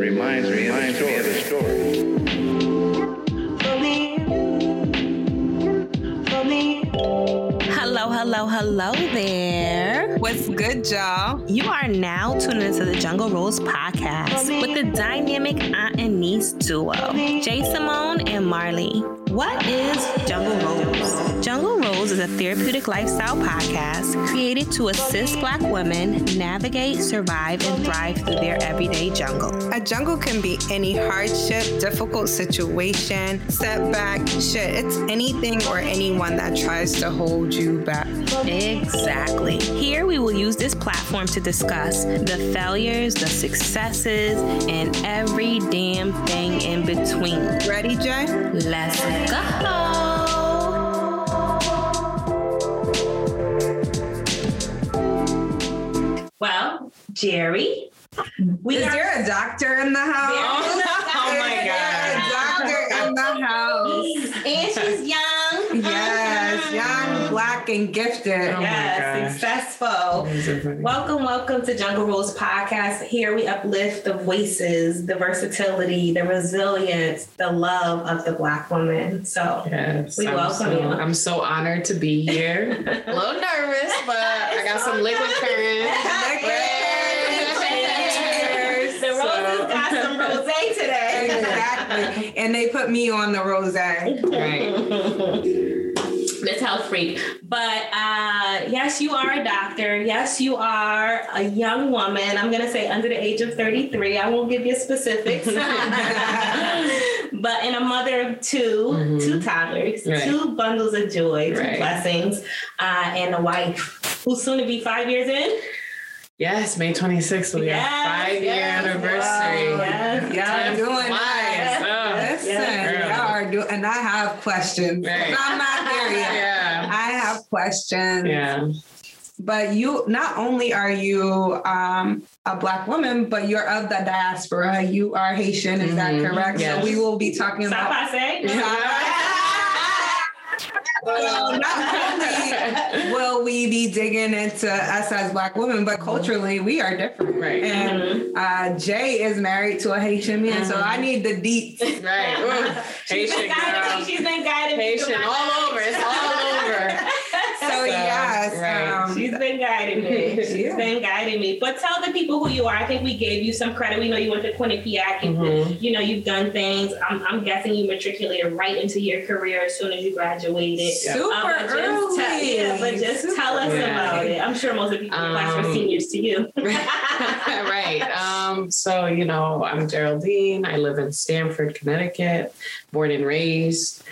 reminds me, reminds me of a story. Hello, hello, hello there. What's good, y'all? You are now tuning into the Jungle Rules podcast with the dynamic aunt and niece duo, Jay Simone and Marley. What is Jungle Rules? Jungle Rules is a therapeutic lifestyle podcast created to assist Black women navigate, survive, and thrive through their everyday jungle. A jungle can be any hardship, difficult situation, setback, shit. It's anything or anyone that tries to hold you back. Exactly. Here we will use this platform to discuss the failures, the successes, and every damn thing in between. Ready, Jay? Let's go. Jerry, we Is are there a doctor in the house? Oh my God. A doctor in the house. and she's young. Yes, uh-huh. young, black, and gifted. Oh my yes, gosh. successful. Welcome, welcome to Jungle Rules Podcast. Here we uplift the voices, the versatility, the resilience, the love of the Black woman. So Yes, We I'm welcome so, you. I'm so honored to be here. a little nervous, but I got some liquid courage. rose today. Exactly. And they put me on the rose. Right. Miss Health Freak. But uh, yes, you are a doctor. Yes, you are a young woman. I'm going to say under the age of 33. I won't give you specifics. but and a mother of 2 Mhm. two toddlers, Right. two bundles of joy, two Right. blessings, uh, and a wife who's soon to be five years in. Yes, May 26th will be Yes, our five year yes, anniversary. wow, yes. Y'all Time doing flies. Oh, Listen, Yeah. y'all are doing, and I have questions. Right. I'm not there yet. Yeah. I have questions. Yeah. But you, not only are you um, a black woman, but you're of the diaspora. You are Haitian, is that Mhm. correct? Yes. So we will be talking about. I say. Well, not only will we be digging into us as black women, but culturally we are different. Right. And uh, Jay is married to a Haitian man, so I need the deets. Right. Ooh, She's Haitian been guiding girl. She's been guiding Haitian all over. It's all over. So, yes, right. um, She's been guiding me. She's Yeah. been guiding me. But tell the people who you are. I think we gave you some credit. We know you went to Quinnipiac. and Mhm. You know, you've done things. I'm, I'm guessing you matriculated right into your career as soon as you graduated. super Uh, but just early. Tell, yeah, but just Super tell us about it. I'm sure most of the people in the class were Um, seniors to you. right. Um, so, you know, I'm Geraldine. I live in Stamford, Connecticut, born and raised.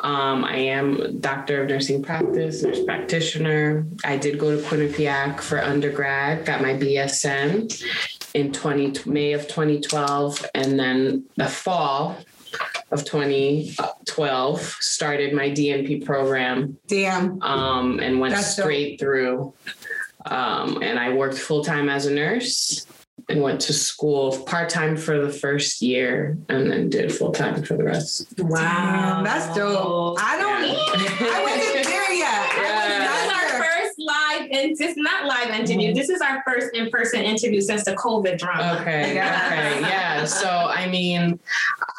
Um, I am doctor of nursing practice, nurse practitioner. I did go to Quinnipiac for undergrad, got my BSN in 20, May of 2012. And then the fall of 2012 started my DNP program Damn. um, and went That's straight through. Um, and I worked full time as a nurse and went to school part time for the first year and then did full time for the rest. Damn, that's dope. I don't. I wasn't there yet. This is I was our not there. first live, and this not live interview. This is our first in-person interview since the COVID drama. Okay. Yeah. Okay. Yeah. So, I mean,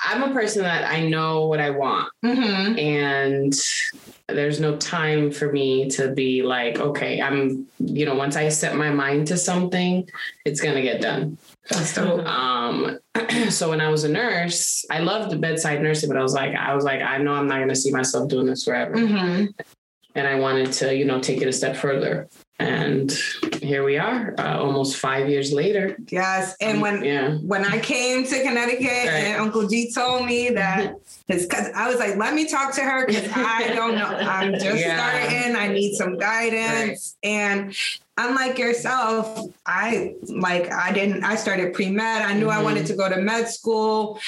I'm a person that I know what I want. Mhm. and there's no time for me to be like okay i'm you know once i set my mind to something it's going to get done That's dope. um so when i was a nurse i loved the bedside nursing but i was like i was like i know i'm not going to see myself doing this forever Mhm. and i wanted to you know take it a step further and here we are uh, almost five years later Yes, and when yeah when I came to Connecticut Right. and Uncle G told me that his cousin, I was like, let me talk to her because I don't know. I'm just Yeah. starting. I need some guidance. And unlike yourself, I like I didn't I started pre-med. I knew I Mhm. wanted to go to med school.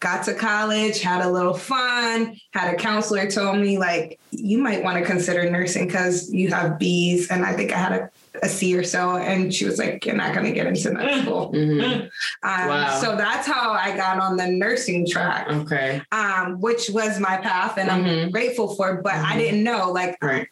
Got to college, had a little fun, had a counselor told me like you might want to consider nursing because you have B's and I think I had a, a C or so. And she was like, You're not gonna get into med school. Mhm. Um, Wow. So that's how I got on the nursing track, okay um, which was my path, and I'm Mhm. grateful for. But I Mhm. didn't know, like, right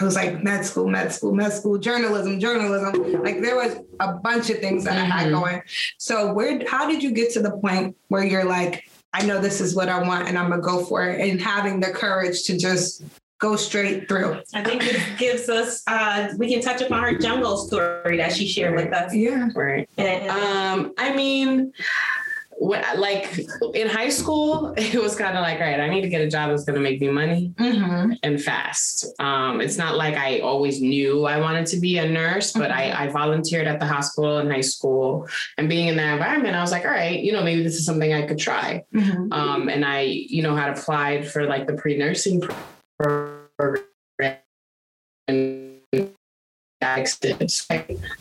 I was like med school, med school, med school, journalism, journalism. Like there was a bunch of things that I had Mhm. going. So where how did you get to the point where you're like, I know this is what I want and I'm gonna go for it and having the courage to just go straight through. I think it gives us, uh, we can touch upon her jungle story that she shared with us. Yeah. Right. And, Um, I mean, when, like in high school, it was kind of like, all right, I need to get a job that's going to make me money Mm-hmm. and fast. Um, it's not like I always knew I wanted to be a nurse, but I, I volunteered at the hospital in high school and being in that environment, I was like, all right, you know, maybe this is something I could try. Mm-hmm. Um, and I, you know, had applied for like the pre-nursing program and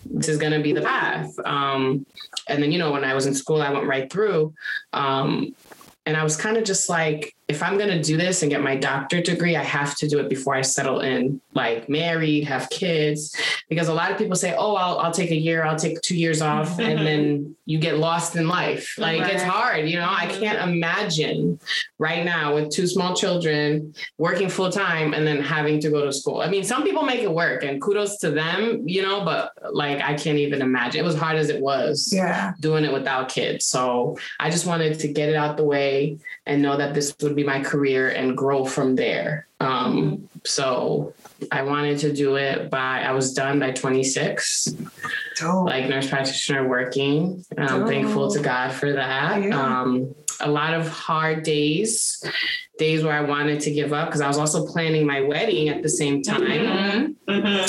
This is gonna be the path. Um, and then, you know, when I was in school, I went right through. Um, and I was kind of just like, if I'm gonna do this and get my doctorate degree, I have to do it before I settle in, like married, have kids. Because a lot of people say, oh, I'll, I'll take a year, I'll take two years off, and then you get lost in life. Like it's hard, you know. I can't imagine right now with two small children working full time and then having to go to school. I mean, some people make it work, and kudos to them, you know. But like, I can't even imagine. It was hard as it was Yeah. doing it without kids. So I just wanted to get it out the way and know that this would be my career and grow from there. Um, so I wanted to do it by, I was done by 26, Dope. like nurse practitioner working. And I'm Oh. thankful to God for that. Yeah. Um, a lot of hard days, days where I wanted to give up because I was also planning my wedding at the same time. Mhm.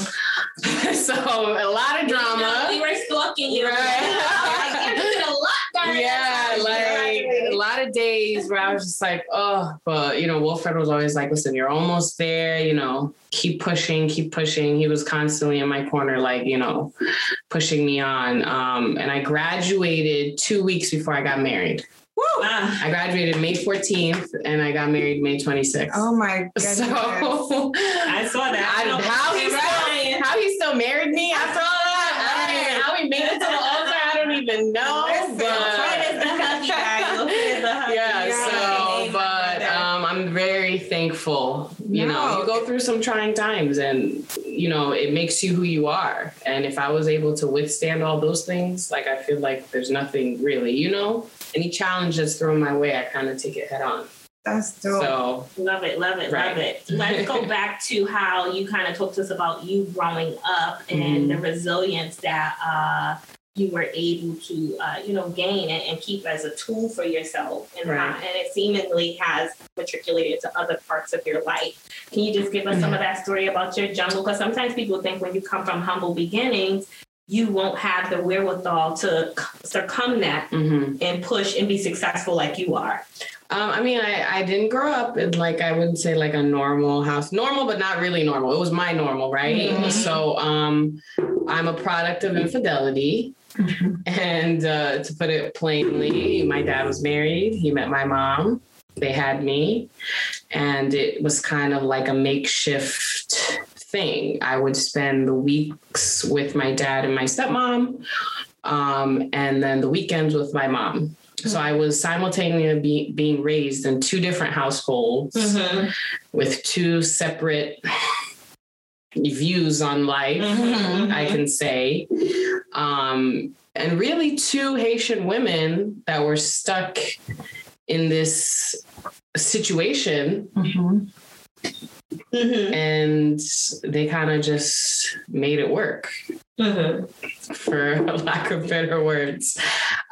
so a lot of drama. We were stalking you. Right. Like, a lot during yeah, that time. like a lot of days where I was just like, oh, but you know, Wilfred was always like, listen, you're almost there, you know, keep pushing, keep pushing. He was constantly in my corner, like, you know, pushing me on. Um, and I graduated two weeks before I got married. Woo. Ah, I graduated May 14th and I got married May 26th. Oh my goodness. so I saw that. I, how he still how he still married me after all that. I how he made it to the altar, I don't even know. Listen, Fred is but- the huggy guy. Fred is the huggy yeah, guy. so Amen. but um, i'm very thankful you know No. you go through some trying times and you know it makes you who you are and if i was able to withstand all those things like i feel like there's nothing really you know any challenge that's thrown my way i kind of take it head on That's dope. so Love it, love it, Right. love it. Let's go back to how you kind of talked to us about you growing up and Mhm. the resilience that uh, you were able to, uh, you know, gain and, and keep as a tool for yourself, and, Right. how, and it seemingly has matriculated to other parts of your life. Can you just give us some of that story about your jungle? Because sometimes people think when you come from humble beginnings, you won't have the wherewithal to succumb that mhm. and push and be successful like you are. Um, I mean, I, I didn't grow up in like I wouldn't say like a normal house, normal but not really normal. It was my normal, right? Mhm. So um, I'm a product of infidelity, and uh, to put it plainly, my dad was married. He met my mom. They had me, and it was kind of like a makeshift thing. I would spend the weeks with my dad and my stepmom, um, and then the weekends with my mom. So I was simultaneously be, being raised in two different households with two separate views on life, Mhm. I can say. Um, and really, two Haitian women that were stuck in this situation Mhm. Mhm. and they kind of just made it work Mhm. for lack of better words.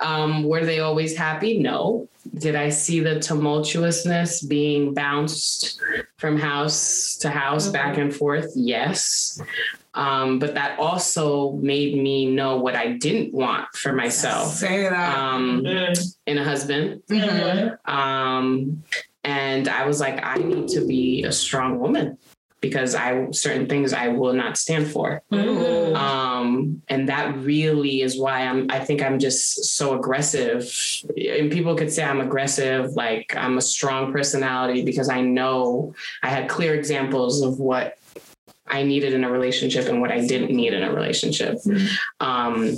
Um, were they always happy? No. Did I see the tumultuousness being bounced from house to house, back and forth? Yes. Um, but that also made me know what I didn't want for myself Say that. um, Mhm. in a husband. Mhm. Um, and I was like, I need to be a strong woman because I certain things I will not stand for. Mhm. Um, and that really is why I'm I think I'm just so aggressive. And people could say I'm aggressive, like I'm a strong personality because I know I had clear examples of what I needed in a relationship and what I didn't need in a relationship. Um,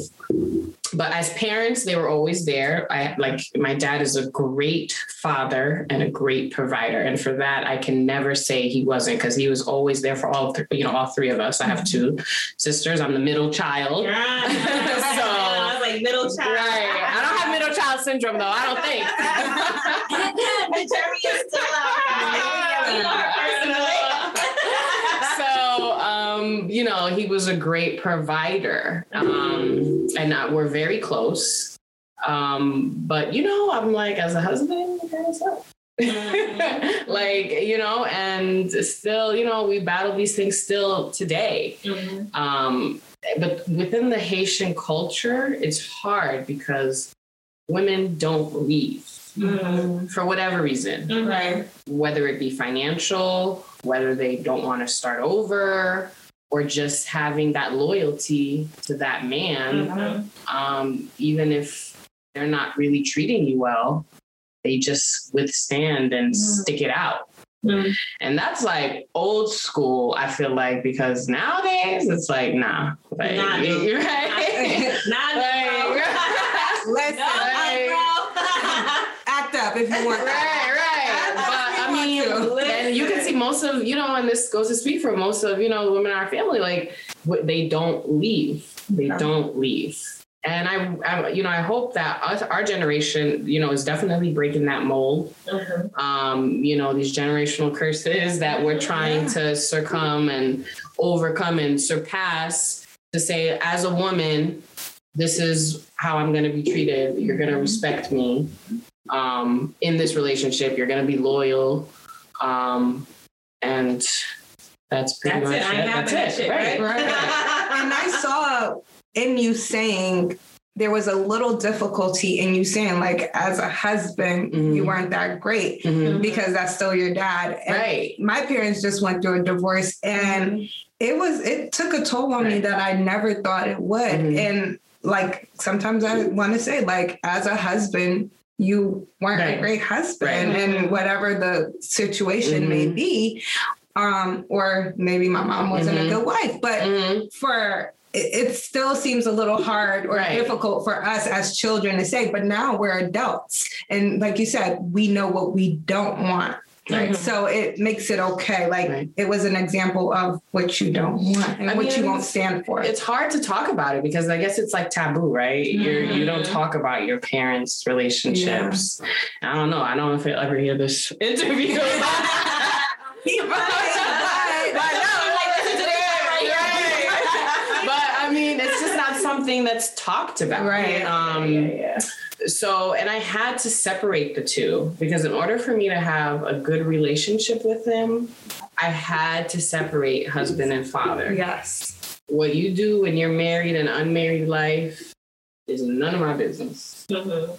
but as parents, they were always there. I like my dad is a great father and a great provider, and for that, I can never say he wasn't because he was always there for all th- you know all three of us. I have two sisters. I'm the middle child. So- I was like middle child. Right. I don't have middle child syndrome though. I don't think. you know, he was a great provider. Um, and uh, we're very close. Um, but you know, I'm like, as a husband, stop. like, you know, and still, you know, we battle these things still today. Mhm. Um, but within the Haitian culture, it's hard because women don't leave Mhm. for whatever reason Right. whether it be financial, whether they don't want to start over, or just having that loyalty to that man, Mhm. um, even if they're not really treating you well, they just withstand and stick it out. Mhm. And that's like old school, I feel like, because nowadays it's like, nah, like, Nah, dude. you're right. Not Like- Listen, No, bro. act up if you want. right, right. But I mean, and you can see most of, you know, and this goes to speak for most of, you know, women in our family, like they don't leave. They don't leave. And I, I, you know, I hope that us, our generation, you know, is definitely breaking that mold. Mhm. Um, you know, these generational curses that we're trying to succumb and overcome and surpass to say, as a woman, this is how I'm going to be treated. You're going to respect me um, in this relationship. You're going to be loyal. Um, and that's pretty That's much it. I ain't That's having that it. right? Right. and I saw in you saying there was a little difficulty in you saying like as a husband Mhm. you weren't that great Mhm. because that's still your dad. And Right. My parents just went through a divorce and it was it took a toll on me that I never thought it would. Mhm. And like sometimes I want to say like as a husband you weren't Right. a great husband Right. and whatever the situation may Mhm. be um or maybe my mom wasn't Mhm. a good wife but Mhm. for it, it still seems a little hard or Right. difficult for us as children to say but now we're adults and like you said we know what we don't want right Mhm. so it makes it okay like Right. it was an example of what you don't want and I what you won't stand for It's hard to talk about it because I guess it's like taboo, right? You're, you don't Mhm. talk about your parents' relationships. I don't know. I don't know if you'll ever hear this interview. Right, But no, like, listen to this, right? But I mean, it's just not something that's talked about. Right. Um, so, and I had to separate the two because in order for me to have a good relationship with him, I had to separate husband and father. yes What you do in your married and unmarried life is none of my business. Mhm.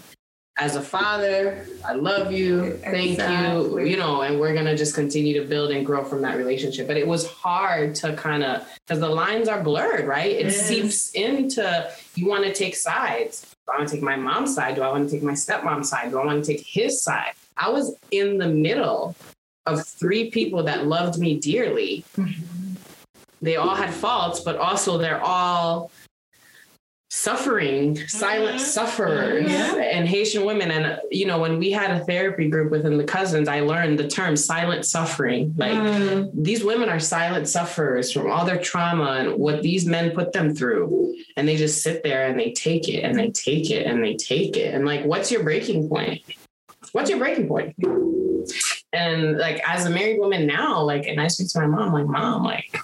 As a father, I love you. Thank you. Exactly. You know, and we're gonna just continue to build and grow from that relationship. But it was hard to kind of because the lines are blurred, right? It Yes. seeps into you want to take sides. Do I want to take my mom's side? Do I want to take my stepmom's side? Do I want to take his side? I was in the middle of three people that loved me dearly. Mm-hmm. They all had faults, but also they're all suffering, silent Mhm. sufferers, Mhm. and Haitian women. And you know, when we had a therapy group within the cousins, I learned the term silent suffering. Like Mm. these women are silent sufferers from all their trauma and what these men put them through. And they just sit there and they take it and they take it and they take it. And like, what's your breaking point? What's your breaking point? And like, as a married woman now, like, and I speak to my mom, like, mom, like,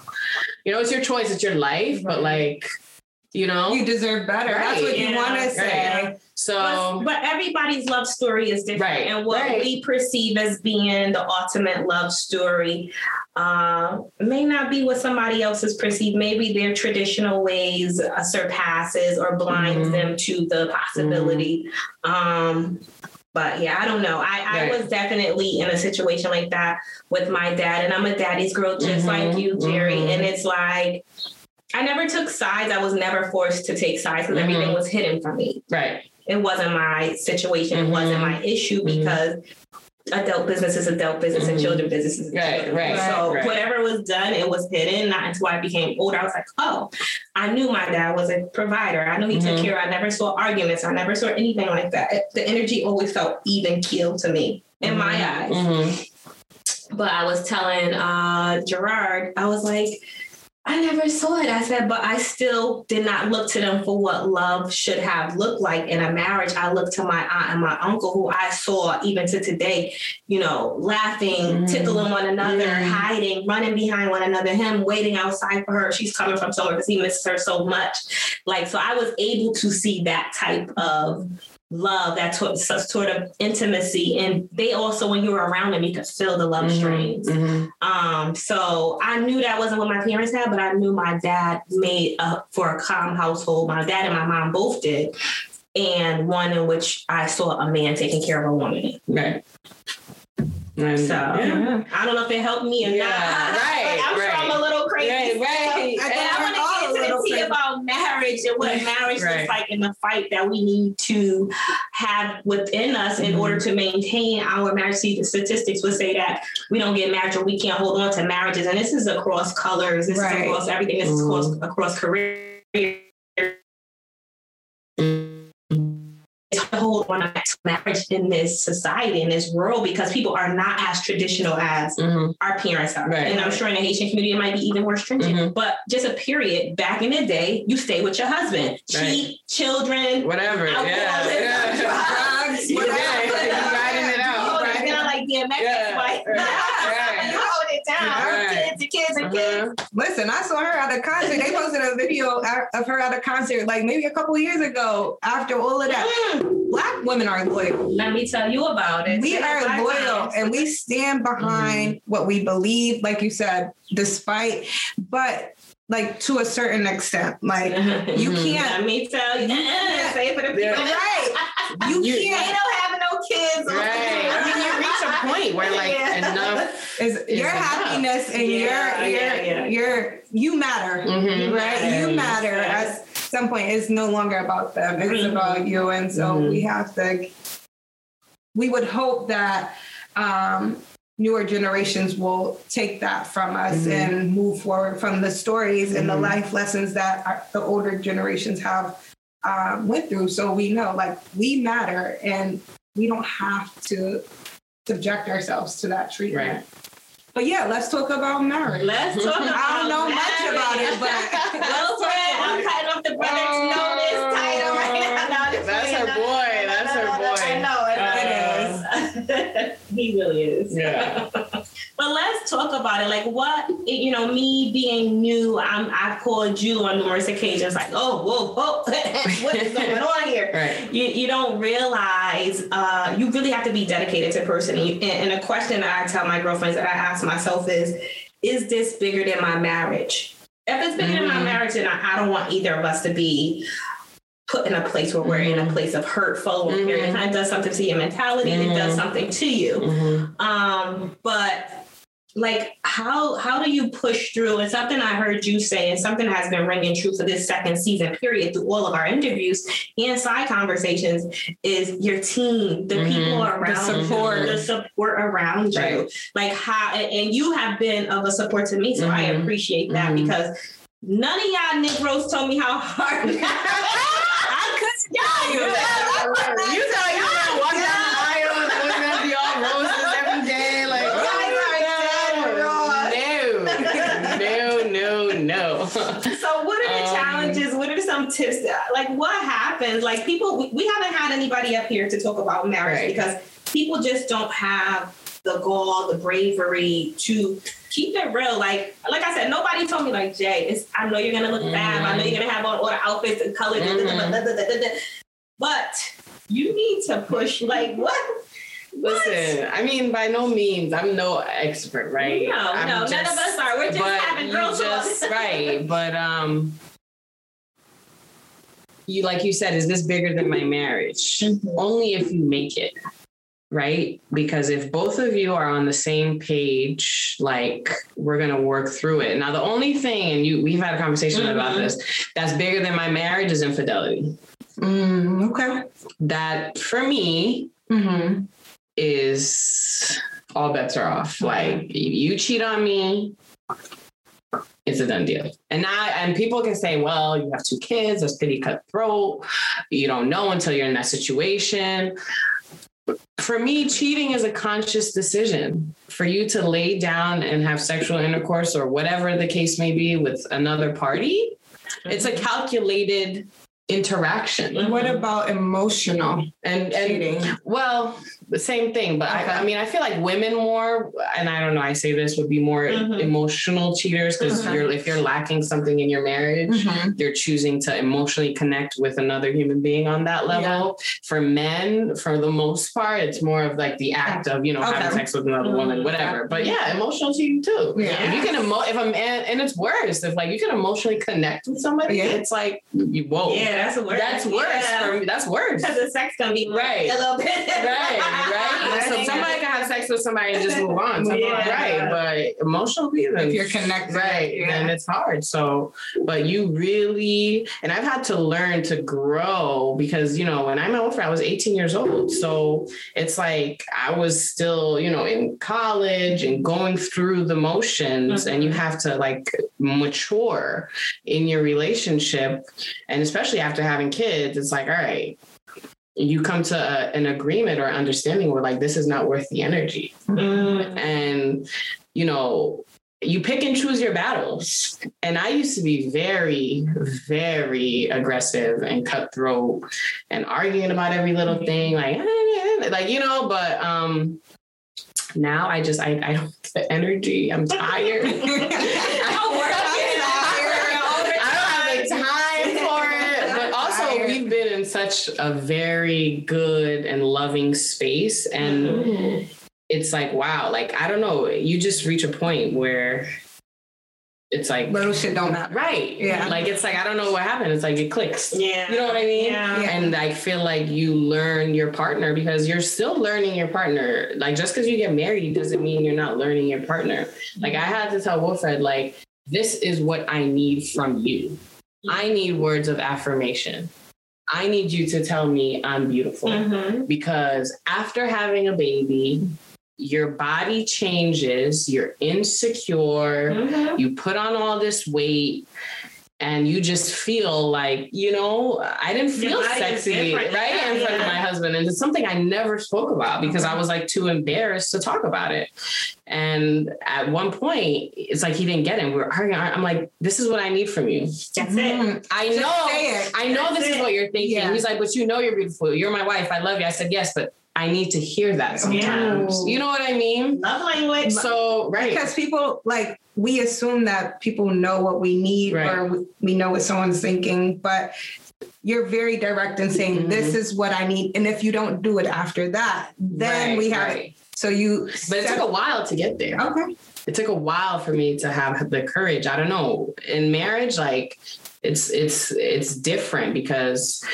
you know, it's your choice, it's your life, but like, you know, you deserve better that's Right. what you want to say Right. so But, but everybody's love story is different, Right, and what right. we perceive as being the ultimate love story uh, may not be what somebody else is perceived. Maybe their traditional ways uh, surpasses or blinds Mhm. them to the possibility. Um, but yeah, I don't know. I, I was definitely in a situation like that with my dad, and I'm a daddy's girl just Mhm, like you, Jerry. And it's like I never took sides. I was never forced to take sides because Mhm. everything was hidden from me right. it wasn't my situation, it Mhm. wasn't my issue Mhm. because adult business is adult business and Mhm. children business is Right, children. right, So right. whatever was done, it was hidden. Not until I became older, I was like, oh, I knew my dad was a provider. I knew he took Mhm. care. I never saw arguments. I never saw anything like that. The energy always felt even keel to me in my eyes. Mhm. But I was telling uh, Gerard, I was like, I never saw it. I said, but I still did not look to them for what love should have looked like in a marriage. I looked to my aunt and my uncle, who I saw even to today, you know, laughing, Mhm. tickling one another, Mhm. hiding, running behind one another, him waiting outside for her. She's coming from somewhere because he misses her so much. Like, so I was able to see that type of love, that sort sort of intimacy. And they also, when you were around them, you could feel the love Mhm. strains. Mhm. Um, so I knew that wasn't what my parents had, but I knew my dad made up for a calm household. My dad and my mom both did. And one in which I saw a man taking care of a woman. Right. And, So yeah. I don't know if it helped me or Yeah, not. right, Like, I'm sure I'm a little crazy. Right, right. And I I think we're all a want to get little into the tea crazy. about marriage and what marriage Right. looks like in the fight that we need to have within us in Mhm. order to maintain our marriage. See, the statistics would say that we don't get married or we can't hold on to marriages. And this is across colors, this Right. is across everything, this is Mhm. across, across career. Hold on to marriage in this society, in this world, because people are not as traditional as Mhm. our parents are. Right. And I'm sure in the Haitian community it might be even more stringent. Mhm. But just a period, back in the day, you stay with your husband. Right. Cheat, children, Whatever. alcohol, Yeah. drugs, drugs, You whatever. did. You riding it You out. hold it down like DMX Yeah. wife. Right. you it down. Right. Kids and kids and. Uh-huh. Listen, I saw her at a concert. They posted a video of her at a concert like maybe a couple years ago. After all of that, Mm. black women are loyal. Let me tell you about it. We Say are loyal and we stand behind what we believe, like you said, despite, but like to a certain extent. Like you Mhm. can't, Let me tell you. can't- Say it for the people. Yeah. right? You You- can't. don't have no kids. Right. I mean, a point where like Yeah. enough. Is your enough. happiness and Yeah, your yeah, your yeah. your you matter. Mhm. right? You matter. At some point, it's no longer about them. It's Mhm. about you, and so Mhm. we have to. We would hope that um, newer generations will take that from us Mhm. and move forward from the stories and the Mhm. life lessons that our, the older generations have um, went through. So we know, like, we matter, and we don't have to subject ourselves to that treatment. Right. But yeah, let's talk about marriage. Let's talk about I don't know much about it, but well, friend, I'm cutting off the brother's notice title right now. No, That's playing. her No, boy. no, no, That's no, her no, boy. I know it. it is. he really is. Yeah. But let's talk about it. Like what you know, me being new, I'm I've called you on numerous occasions, like, oh, whoa, whoa, what is going on here? Right. you, you don't realize uh, you really have to be dedicated to a person. And, and a question that I tell my girlfriends that I ask myself is, is this bigger than my marriage? If it's bigger than my Mhm. marriage, then I, I don't want either of us to be put in a place where we're in a place of hurt a long period of time. It does something to your mentality. It does Mhm. something to you. Um, but like how how do you push through and something i heard you say and something has been ringing true for this second season period through all of our interviews and side conversations is your team the Mhm. people The support. you, the support around you like how and you have been of a support to me so i Mhm. appreciate that Mhm. because none of y'all negroes told me how hard i couldn't tell you You tell you gonna walk down the aisle and it's gonna be all roses every day, like no, no, no, no. So what are the Um, challenges? What are some tips? that- Like what happens? Like people, we, we haven't had anybody up here to talk about marriage Right. because people just don't have the gall, the bravery to keep it real. Like, like I said, nobody told me like Jay. It's, I know you're gonna look fab. I know you're gonna have on all the outfits and colors, da, da, da, da. but you need to push. Like what? What? Listen, I mean, by no means, I'm no expert, right? No, I'm no, none of us are. We're just having you girl talk. just right, but um, you like you said, is this bigger than my marriage? Mm-hmm. Only if you make it, right? Because if both of you are on the same page, like we're gonna work through it. Now, the only thing, and you, we've had a conversation about Mhm. this, that's bigger than my marriage is infidelity. Mm, okay. That for me, Mm-hmm. is all bets are off. Like you cheat on me, it's a done deal. And I and people can say, well, you have two kids, that's pretty cutthroat. You don't know until you're in that situation. For me, cheating is a conscious decision. For you to lay down and have sexual intercourse or whatever the case may be with another party, it's a mm-hmm. calculated interaction. What about emotional And and cheating? well, the same thing, but I, I mean, I feel like women more, and I don't know, I say this would be more Mhm. emotional cheaters because Okay. you're if you're lacking something in your marriage, Mhm. you're choosing to emotionally connect with another human being on that level. For men, for the most part, it's more of like the act of you know having sex with another woman, Mhm. whatever. But yeah, emotional cheating too. Yeah. If you can emo, if a man, and it's worse if like you can emotionally connect with somebody, Yeah. it's like you whoa, Yeah, that's worse. that's worse Yeah. for me. That's worse. Because the sex gonna be Right. a little bit. right, right. So somebody can have sex with somebody and just move on. Something like- Yeah. Right, but emotional then If you're connected, right, yeah. then it's hard. So, but you really, and I've had to learn to grow because you know when I met Wilfred, I was 18 years old. So it's like I was still, you know, in college and going through the motions, and you mm-hmm. have to like mature in your relationship, and especially after having kids, it's like, all right. You come to a, an agreement or understanding where like this is not worth the energy. Mm. and you know you pick and choose your battles. And i used to be very very aggressive and cutthroat and arguing about every little thing like like you know but um now i just i, I don't have the energy i'm tired I'll work on it. I don't have the time for it. But also, Tired. we've been in such a very good and loving space. And Mm. it's like, wow, like, I don't know, you just reach a point where it's like, Little shit don't matter. right. Yeah. Like, it's like, I don't know what happened. It's like, it clicks. Yeah. You know what I mean? Yeah. Yeah. And I feel like you learn your partner because you're still learning your partner. Like just because you get married doesn't mean you're not learning your partner. Like I had to tell Wilfred, like, this is what I need from you. I need words of affirmation. I need you to tell me I'm beautiful Mhm. because after having a baby, your body changes, you're insecure, Mhm. you put on all this weight and you just feel like you know i didn't feel body is sexy right Yeah, in front of my husband. And it's something i never spoke about because i was like too embarrassed to talk about it. And at one point it's like he didn't get it. We were arguing i'm like this is what i need from you. That's it. Mhm. i know. it. i know That's this is what you're thinking. Yeah. he's like but you know you're beautiful. You're my wife. I love you. I said yes but i need to hear that sometimes Yeah. you know what i mean Love language. so right Because people like we assume that people know what we need Right. or we, we know what someone's thinking, but you're very direct in saying Mhm. this is what I need, and if you don't do it after that, then Right, we have right. it. So you, but it took a while to get there okay. it took a while for me to have the courage. I don't know. In marriage, like it's it's it's different because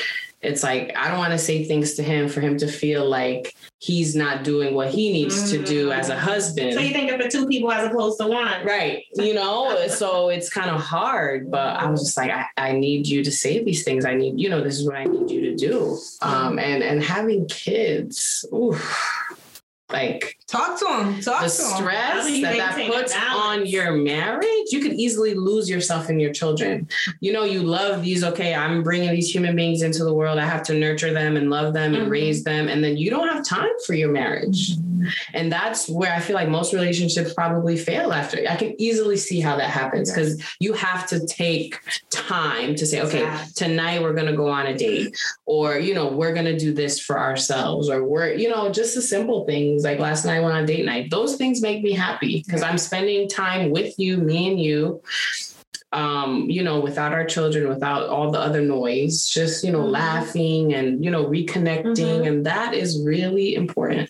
it's like I don't want to say things to him for him to feel like he's not doing what he needs to do as a husband. so you think of the two people as opposed to one. Right. You know, so it's kind of hard, but I was just like, I, I need you to say these things. I need, you know, this is what I need you to do. Um, and, and having kids, oof, like Talk to him. Talk the to stress How do you that that puts on your marriage, you could easily lose yourself in your children. You know, you love these, okay, I'm bringing these human beings into the world. I have to nurture them and love them and Mhm. raise them. And then you don't have time for your marriage. Mm-hmm. And that's where I feel like most relationships probably fail after. I can easily see how that happens because you have to take time to say, okay, tonight we're going to go on a date or, you know, we're going to do this for ourselves or we're, you know, just the simple things like last night I went on date night. Those things make me happy because I'm spending time with you, me and you. Um, you know, without our children, without all the other noise, just, you know, Mhm. laughing and, you know, reconnecting. Mhm. And that is really important.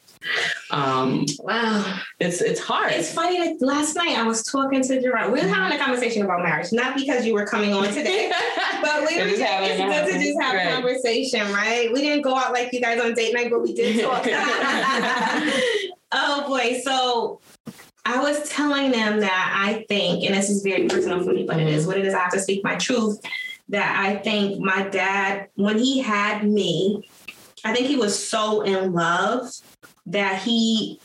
Um, Wow. it's it's hard. It's funny that last night I was talking to Gerard. We were having a conversation about marriage, not because you were coming on today. But we were just, having it's good to just have Right. a conversation, right? We didn't go out like you guys on date night, but we did talk. oh boy. So I was telling them that I think, and this is very personal for me, but it is what it is. I have to speak my truth. That I think my dad, when he had me, I think he was so in love that he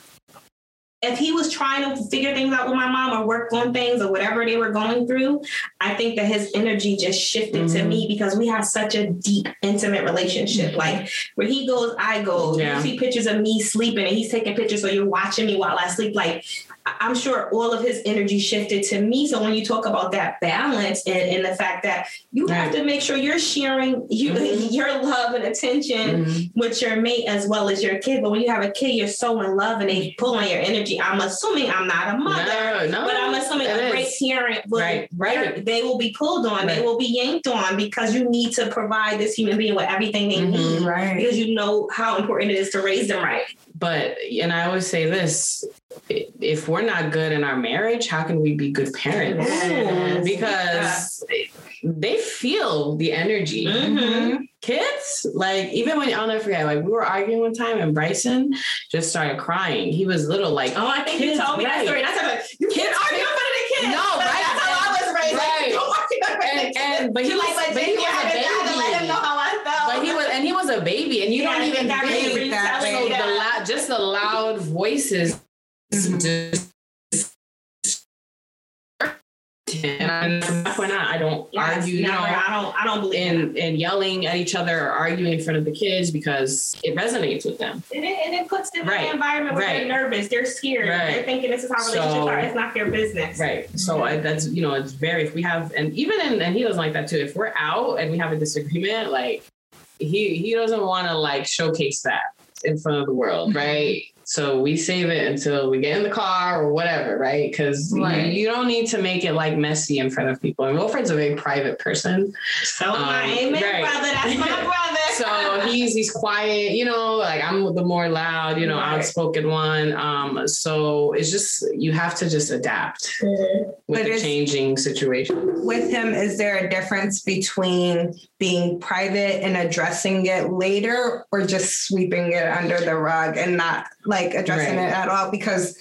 if he was trying to figure things out with my mom or work on things or whatever they were going through, I think that his energy just shifted to Mhm. me because we have such a deep, intimate relationship. Like where he goes, I go. Yeah. You see pictures of me sleeping and he's taking pictures, so you're watching me while I sleep. Like I'm sure all of his energy shifted to me. So when you talk about that balance and, and the fact that you have to make sure you're sharing you, Mhm. your love and attention Mhm. with your mate as well as your kid. But when you have a kid, you're so in love and they pull on your energy. I'm assuming I'm not a mother. No, no. But I'm assuming a great is. parent will Right, right. they're- will be pulled on, they will be yanked on because you need to provide this human being with everything they Mhm. need Right. because you know how important it is to raise them right. But and I always say this: if we're not good in our marriage, how can we be good parents? Yes. Because they feel the energy. Mhm. Kids, like even when I'll never forget, like we were arguing one time and Bryson just started crying. He was little, like Oh, I think you told me that story. And I said, like, you can't Kids- argue in front of the kids. No, Like, right. That's how I was raised. Like, Right. don't argue in front of the and, kids. and but he was, like, like, but he was I a had to to let him baby. know how I felt. But he was, and he was a baby, and you Yeah, don't even think that way. so the loud, just the loud voices and from that point on, I don't Yes, argue, you never. know, I don't. I don't believe in and yelling at each other or arguing in front of the kids because it resonates with them. And it, and it puts them in Right. an environment where Right. they're nervous, they're scared, Right. they're thinking this is how relationships So- are. It's not their business. Right. So mm-hmm. I, that's you know it's very if we have and even in, and he doesn't like that too. If we're out and we have a disagreement, like he he doesn't want to like showcase that in front of the world, mm-hmm. right? So we save it until we get in the car or whatever, right? Because Right. you, you don't need to make it like messy in front of people. And Wilfred's a very private person, So my Um, amen, right. brother. That's my brother. so he's he's quiet, you know. Like I'm the more loud, you know, Right. outspoken one. Um, so it's just you have to just adapt with But the changing situation. With him, is there a difference between being private and addressing it later or just sweeping it under the rug and not like addressing Right. it at all? Because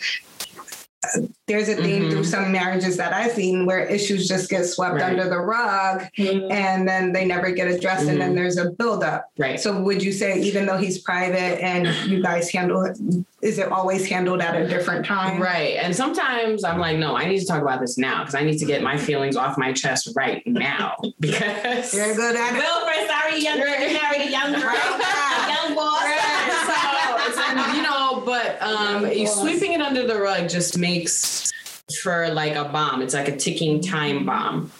uh, there's a theme Mhm. through some marriages that I've seen where issues just get swept Right. under the rug Mhm. and then they never get addressed and then Mhm. there's a buildup. Right. So would you say even though he's private and you guys handle it, is it always handled at a different time? Right. And sometimes I'm like, no, I need to talk about this now because I need to get my feelings off my chest right now. Because You're good at it. Wilfred, sorry, young Right. married a young girl, Right. young boss. so it's like, you know, but um you sweeping it under the rug just makes for like a bomb. It's like a ticking time bomb.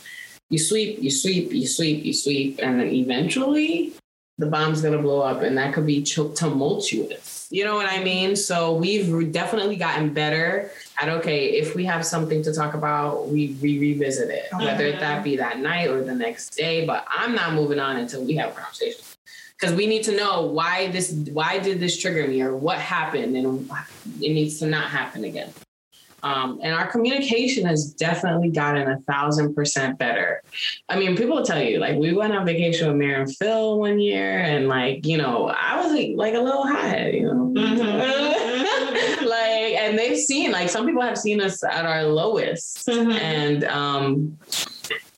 You sweep, you sweep, you sweep, you sweep, and then eventually the bomb's gonna blow up, and that could be tumultuous. You know what I mean? So we've definitely gotten better at okay, if we have something to talk about, we re- revisit it, whether Mhm. that be that night or the next day. But I'm not moving on until we have a conversation because we need to know why this why did this trigger me or what happened and it needs to not happen again um, and our communication has definitely gotten a thousand percent better i mean people will tell you like we went on vacation with Mary and phil one year and like you know i was like, a little high you know Mhm. like and they've seen like some people have seen us at our lowest Mhm. and um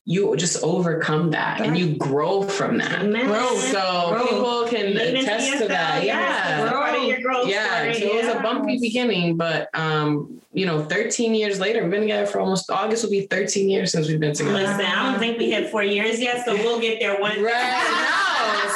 you just overcome that and you grow from that Amen. so Growth. people can into attest to yourself, that. Yeah. that's part of your growth Yeah. story, So it was a bumpy beginning, but um, you know, 13 years later, we've been together for almost August will be 13 years since we've been together. Listen, I don't think we hit four years yet, so we'll get there one day. Right.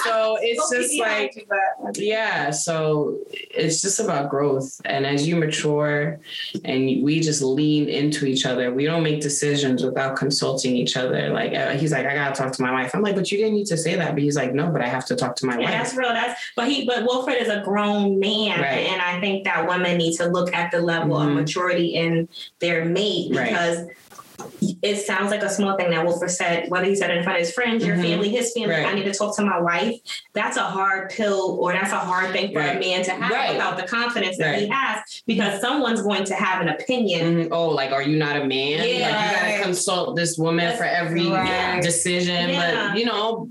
So it's just like yeah, so it's just about growth. And as you mature and we just lean into each other, we don't make decisions without consulting each other. Like uh, he's like, I gotta talk to my wife. I'm like, but you didn't need to say that. But he's like, no, but I have to talk to my Yeah, wife. that's real. That's but he but Wilfred is a grown man, Right. and I think that women need to look at the level Mhm. of maturity in their mate Right. It sounds like a small thing that Wilfred said, whether he said it in front of his friends, your Mhm. family, his family, Right. I need to talk to my wife. That's a hard pill or that's a hard thing for a Right. man to have Right. without the confidence that he has because someone's going to have an opinion. Mhm. Oh, like, are you not a man? Like, you gotta consult this woman for every decision. Yeah. But you know,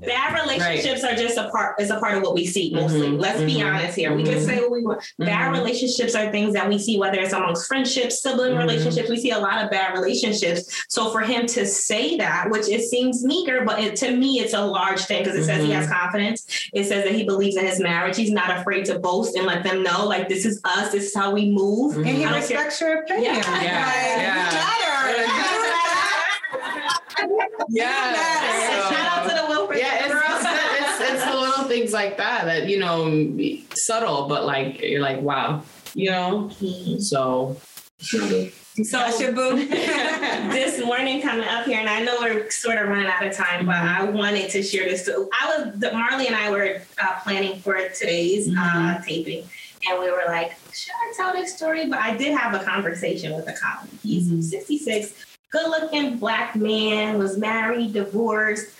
bad relationships are just a part is a part of what we see mostly. Mhm, Let's be mhm, honest here. We can mhm. say what we want. Bad Mhm. relationships are things that we see, whether it's amongst friendships, sibling relationships. We see a lot of bad relationships. So for him to say that, which it seems meager, but it, to me, it's a large thing because it says he has confidence. It says that he believes in his marriage. He's not afraid to boast and let them know, like, this is us. This is how we move. And he I don't care. respects your opinion. Yeah. Like, Yeah. you matter. Yeah. Shout out to the Wilfred Yeah, it's, girls. it's, it's, it's the little things like that that, you know, subtle, but like, you're like, wow, you know? So, So That's your boo. this morning coming up here, and I know we're sort of running out of time, but I wanted to share this. So I was Marley and I were uh, planning for today's uh, taping, and we were like, "Should I tell this story?" But I did have a conversation with a colleague. He's 66, good-looking black man, was married, divorced.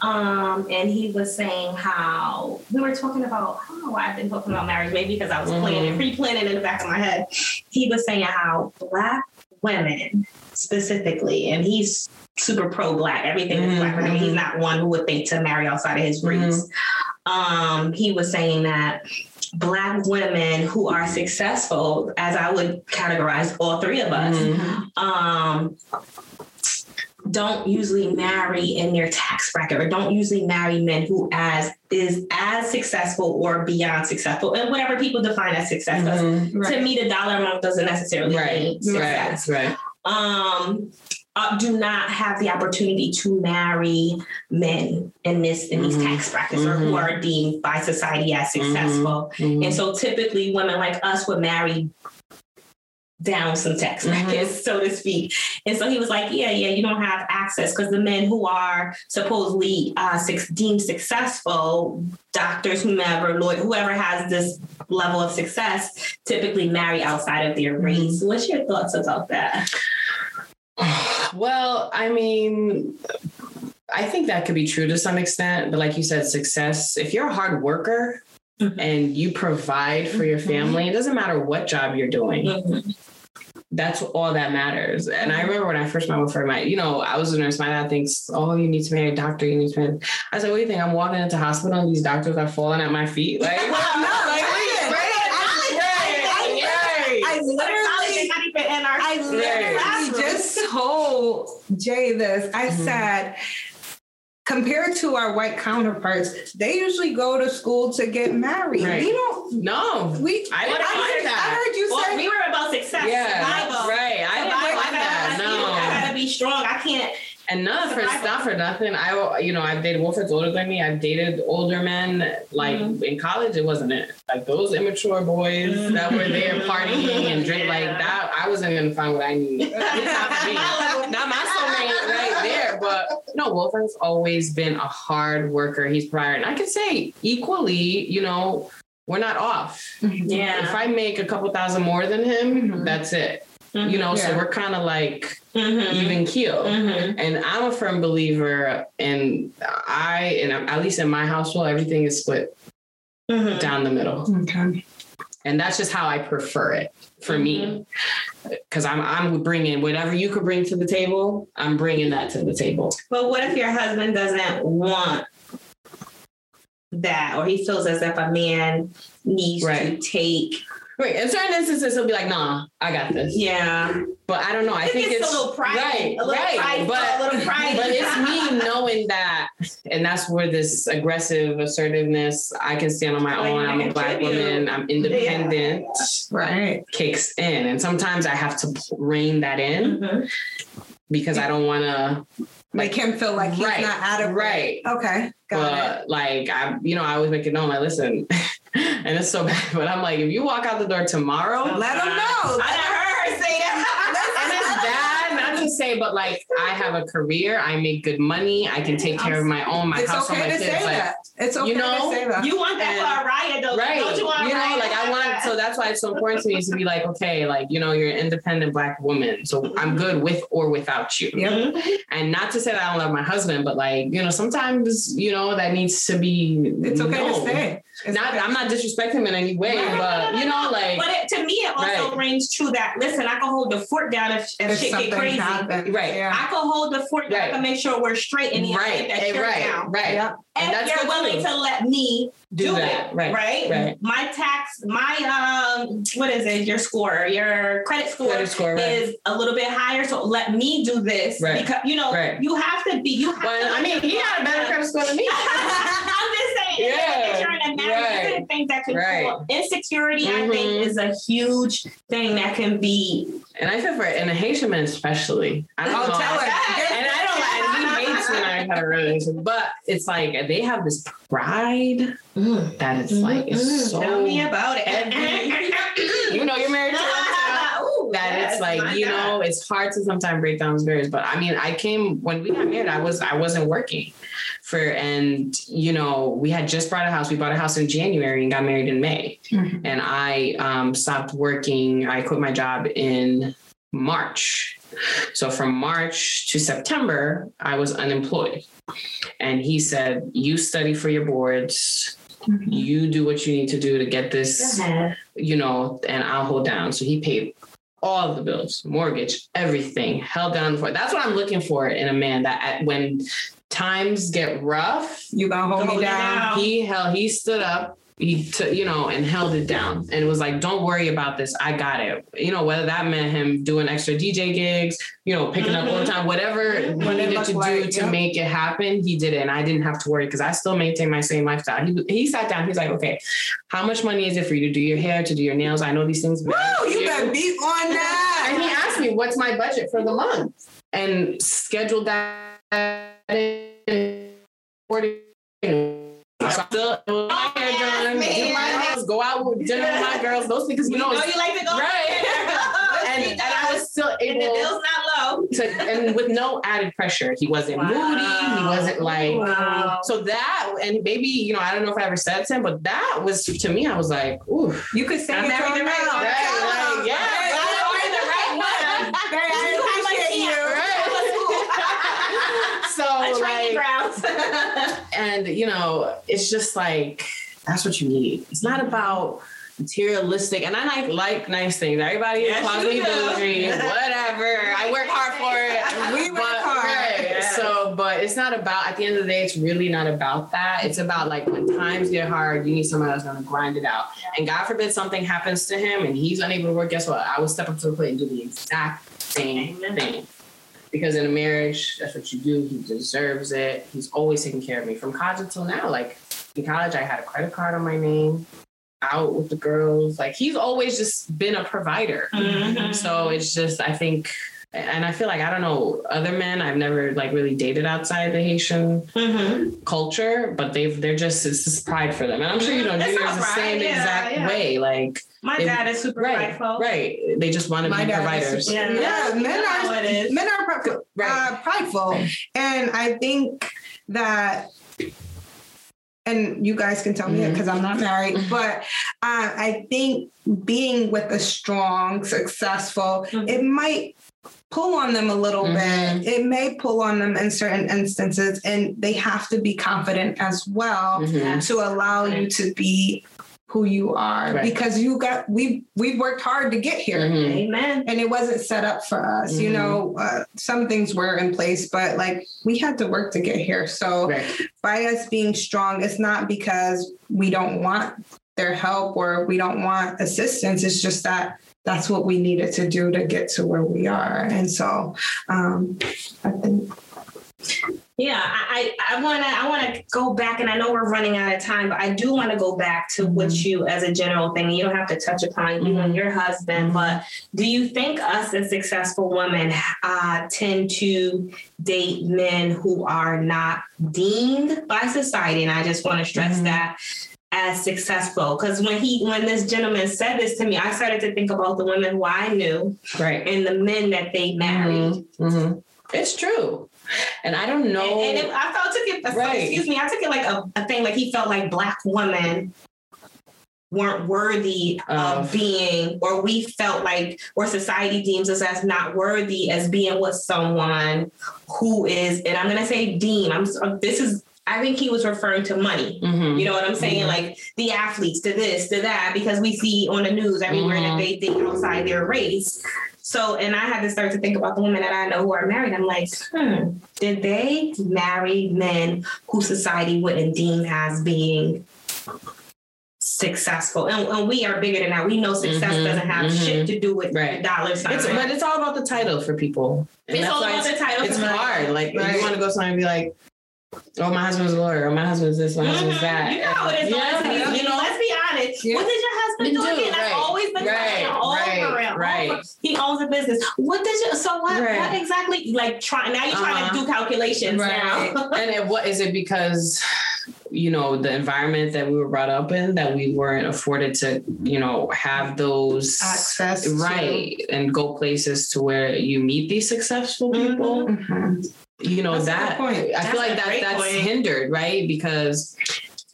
Um, and he was saying how we were talking about, I don't know why I've been talking about marriage, maybe because I was planning, pre-planning in the back of my head. He was saying how black women specifically, and he's super pro-black, everything is black for him. He's not one who would think to marry outside of his race. Um, he was saying that black women who are successful, as I would categorize all three of us, um, don't usually marry in their tax bracket or don't usually marry men who as is as successful or beyond successful and whatever people define as success. 'Cause Mhm. To me, the dollar amount doesn't necessarily right, mean right, success. right. Um, uh, do not have the opportunity to marry men in this in these Mhm. tax brackets or who Mhm. are deemed by society as successful. Mhm. And so typically women like us would marry down some tax brackets, so to speak. And so he was like, yeah, yeah, you don't have access because the men who are supposedly uh, six, deemed successful, doctors, whomever, lawyer, whoever has this level of success, typically marry outside of their race. What's your thoughts about that? Well, I mean, I think that could be true to some extent, but like you said, success, if you're a hard worker Mhm. and you provide for your Mhm. family, it doesn't matter what job you're doing. That's all that matters. And I remember when I first met with her, my, you know, I was a nurse. My dad thinks, oh, you need to marry a doctor. You need to marry. I said, what do you think? I'm walking into hospital and these doctors are falling at my feet. Like, no, like, listen, right, I- right, I literally, not even in our I literally classroom. just told Jay this. I Mhm. said, compared to our white counterparts, they usually go to school to get married. Right. We don't. No, We. I I heard, that. I heard you Well, say. we were about success. yeah, survival. right. I didn't like that. I gotta, I No. gotta be strong. I can't. And none for Survival. not for nothing. I you know I've dated Wilfred's older than me. I've dated older men. Like Mhm. in college, it wasn't it. Like those immature boys that were there partying and drink like that. I wasn't gonna find what I need. not, for me. not my soulmate right there. But no, Wilfred's always been a hard worker. He's prior, and I can say equally. You know, we're not off. Yeah. If I make a couple thousand more than him, Mhm. that's it. You know, so we're kind of like Mhm. even keel. Mhm. And I'm a firm believer, and I, and at least in my household, everything is split Mhm. down the middle, Okay. and that's just how I prefer it for me. Because I'm, I'm bringing whatever you could bring to the table. I'm bringing that to the table. But what if your husband doesn't want that, or he feels as if a man needs Right. to take? Right. In certain instances, he'll be like, "Nah, I got this." Yeah. But I don't know. I It think gets it's a little pride, right, a little right. pride, but a little pride. but it's me knowing that, and that's where this aggressive assertiveness. I can stand on my Like, own. I I'm a black woman. I'm independent. Right. Kicks in, and sometimes I have to rein that in Mhm. because I don't want to. Make him feel like he's Right, not adequate. right. Okay. Got it. Like I, you know, I always make it known. Like, listen, and it's so bad, but I'm like, if you walk out the door tomorrow, Let him know. I done heard her say that. And it's bad not to say, but like I have a career, I make good money, I can take care of my own, my it's household, okay my to kids. say like, that. It's okay you know, to say that. You want that And- for a riot, though? Right. Don't you want you know, like I want so that's why it's so important to me to be like, okay, like, you know, you're an independent black woman. So I'm good with or without you. Yep. Mhm. And not to say that I don't love my husband, but like, you know, sometimes, you know, that needs to be It's okay known. to say. It's Not okay. I'm not disrespecting him in any way, Right. but you know, like But it, to me, it also Right. rings true that listen, I can hold the fort down if, if, If shit get crazy. happens, Right. Yeah. I can hold the fort down. I Right. can make sure we're straight in the right, that right, down. right. Yeah. And that's you're willing to let me Do do, that, it, right, right? right. My tax, my um, what is it? Your score, your credit score, Credit score, right. is a little bit higher. So let me do this Right. because you know Right. you have to be. You have Well, to I mean, he got a better credit score than me. Yeah, you're in a right. the things that can Right. pull. Insecurity, I Mhm. think, is a huge thing that can be. And I feel for and a Haitian man especially. I don't Oh, know. tell her. And I don't like and he hates when I had a relationship, but it's like they have this pride that it's like it's so Tell me about it. you know you're married to one Ooh, that yes, it's like you God. know it's hard to sometimes break down those barriers but i mean i came when we got married i was i wasn't working for and you know we had just bought a house. We bought a house in january and got married in may. Mhm. and i um, stopped working. I quit my job in march. So from march to september i was unemployed. And he said you study for your boards. You do what you need to do to get this you know, and I'll hold down. So he paid all the bills, mortgage, everything, held down for. That's what I'm looking for in a man that at, when times get rough, You gonna hold Hold me down? down. he held, he stood up, he took, you know, and held it down and it was like, don't worry about this. I got it. You know, whether that meant him doing extra DJ gigs, you know, picking up all the time, whatever he needed to do like, to yeah. make it happen, he did it. And I didn't have to worry because I still maintain my same lifestyle. He, he sat down, he's like, okay, how much money is it for you to do your hair, to do your nails? I know these things. Woo, you better beat on that. and he asked me, "What's my budget for the month?" and scheduled that in. Forty. So still do my hair done, do my man. nails, go out with dinner with my girls. Those things, you You know, know you like to go right. and, and I was still and the able bill's not low. to, and with no added pressure. He wasn't moody. He wasn't like. Wow. So that, and maybe you know, I don't know if I ever said to him, but that was to me. I was like, ooh, You could say I it married to right now. Right, Tell yeah. Right, I married the right one. Right, I You have my appreciate you. So training like, grounds. and you know, it's just like that's what you need. It's not about materialistic, and I like like nice things. Everybody Yes, calls me bougie, whatever. I work hard for it. We work But- hard. right. Yeah. So, but it's not about. At the end of the day, it's really not about that. It's about like when times get hard, you need somebody that's going to grind it out. And God forbid something happens to him and he's unable to work. Guess what? I will step up to the plate and do the exact same thing. Because in a marriage, that's what you do. He deserves it. He's always taking care of me from college until now. Like in college, I had a credit card on my name, out with the girls. Like he's always just been a provider. Mhm. So it's just, I think, and I feel like I don't know other men. I've never like really dated outside the Haitian Mhm. culture, but they've they're just it's just pride for them. And I'm sure you know It's Junior's all the same yeah, exact yeah. way. Like My If- dad is super right, prideful. right. They just want to My be dad is providers. super- Yeah. Yeah, men You know are it is. men are prideful, Right. uh, prideful, and I think that. And you guys can tell me it because I'm not married, but uh, I think being with a strong, successful, Mhm. it might pull on them a little Mhm. bit. It may pull on them in certain instances, and they have to be confident as well Mhm. to allow you to be who you are Right. because you got we we've worked hard to get here Mhm. Amen. and it wasn't set up for us you Mhm. know uh, some things were in place but like we had to work to get here so Right. by us being strong it's not because we don't want their help or we don't want assistance it's just that that's what we needed to do to get to where we are and so um i think Yeah, I, I wanna I wanna go back, and I know we're running out of time, but I do want to go back to what you, as a general thing. You don't have to touch upon you and your husband, but do you think us as successful women uh, tend to date men who are not deemed by society? And I just want to stress Mhm. that as successful because when he when this gentleman said this to me i started to think about the women who i knew Right. and the men that they married Mhm. Mhm. It's true. And I don't know. And, and it, I felt took it. Right. Excuse me. I took it like a, a thing. Like he felt like black women weren't worthy of Of- being, or we felt like, or society deems us as not worthy as being with someone who is. And I'm gonna say deem. I'm. This is. I think he was referring to money. Mhm. You know what I'm saying? Like the athletes, to this, to that, because we see on the news everywhere Mhm. that they think outside their race. So, and I had to start to think about the women that I know who are married. I'm like, hmm, did they marry men who society wouldn't deem as being successful? And, and we are bigger than that. We know success Mhm, doesn't have mhm. shit to do with Right. dollar sign. It's, but it's all about the title for people. And It's all about the title. It's hard. Like Right. you want to go somewhere and be like, "Oh, my husband's a lawyer. My husband's this. My husband's Mhm. that." You know how it is. Yeah, you know. let's be honest. Yeah. What did your husband do do, again? That's right. always the Right, all right, over and right. over. He owns a business. What did you? So what? Right. What exactly? Like trying now? You're trying Uh-huh. to do calculations Right. now. and it, what is it because you know the environment that we were brought up in that we weren't afforded to you know have those Access to- right and go places to where you meet these successful people Mhm. You know That's that point. i That's feel like that that's point. hindered right because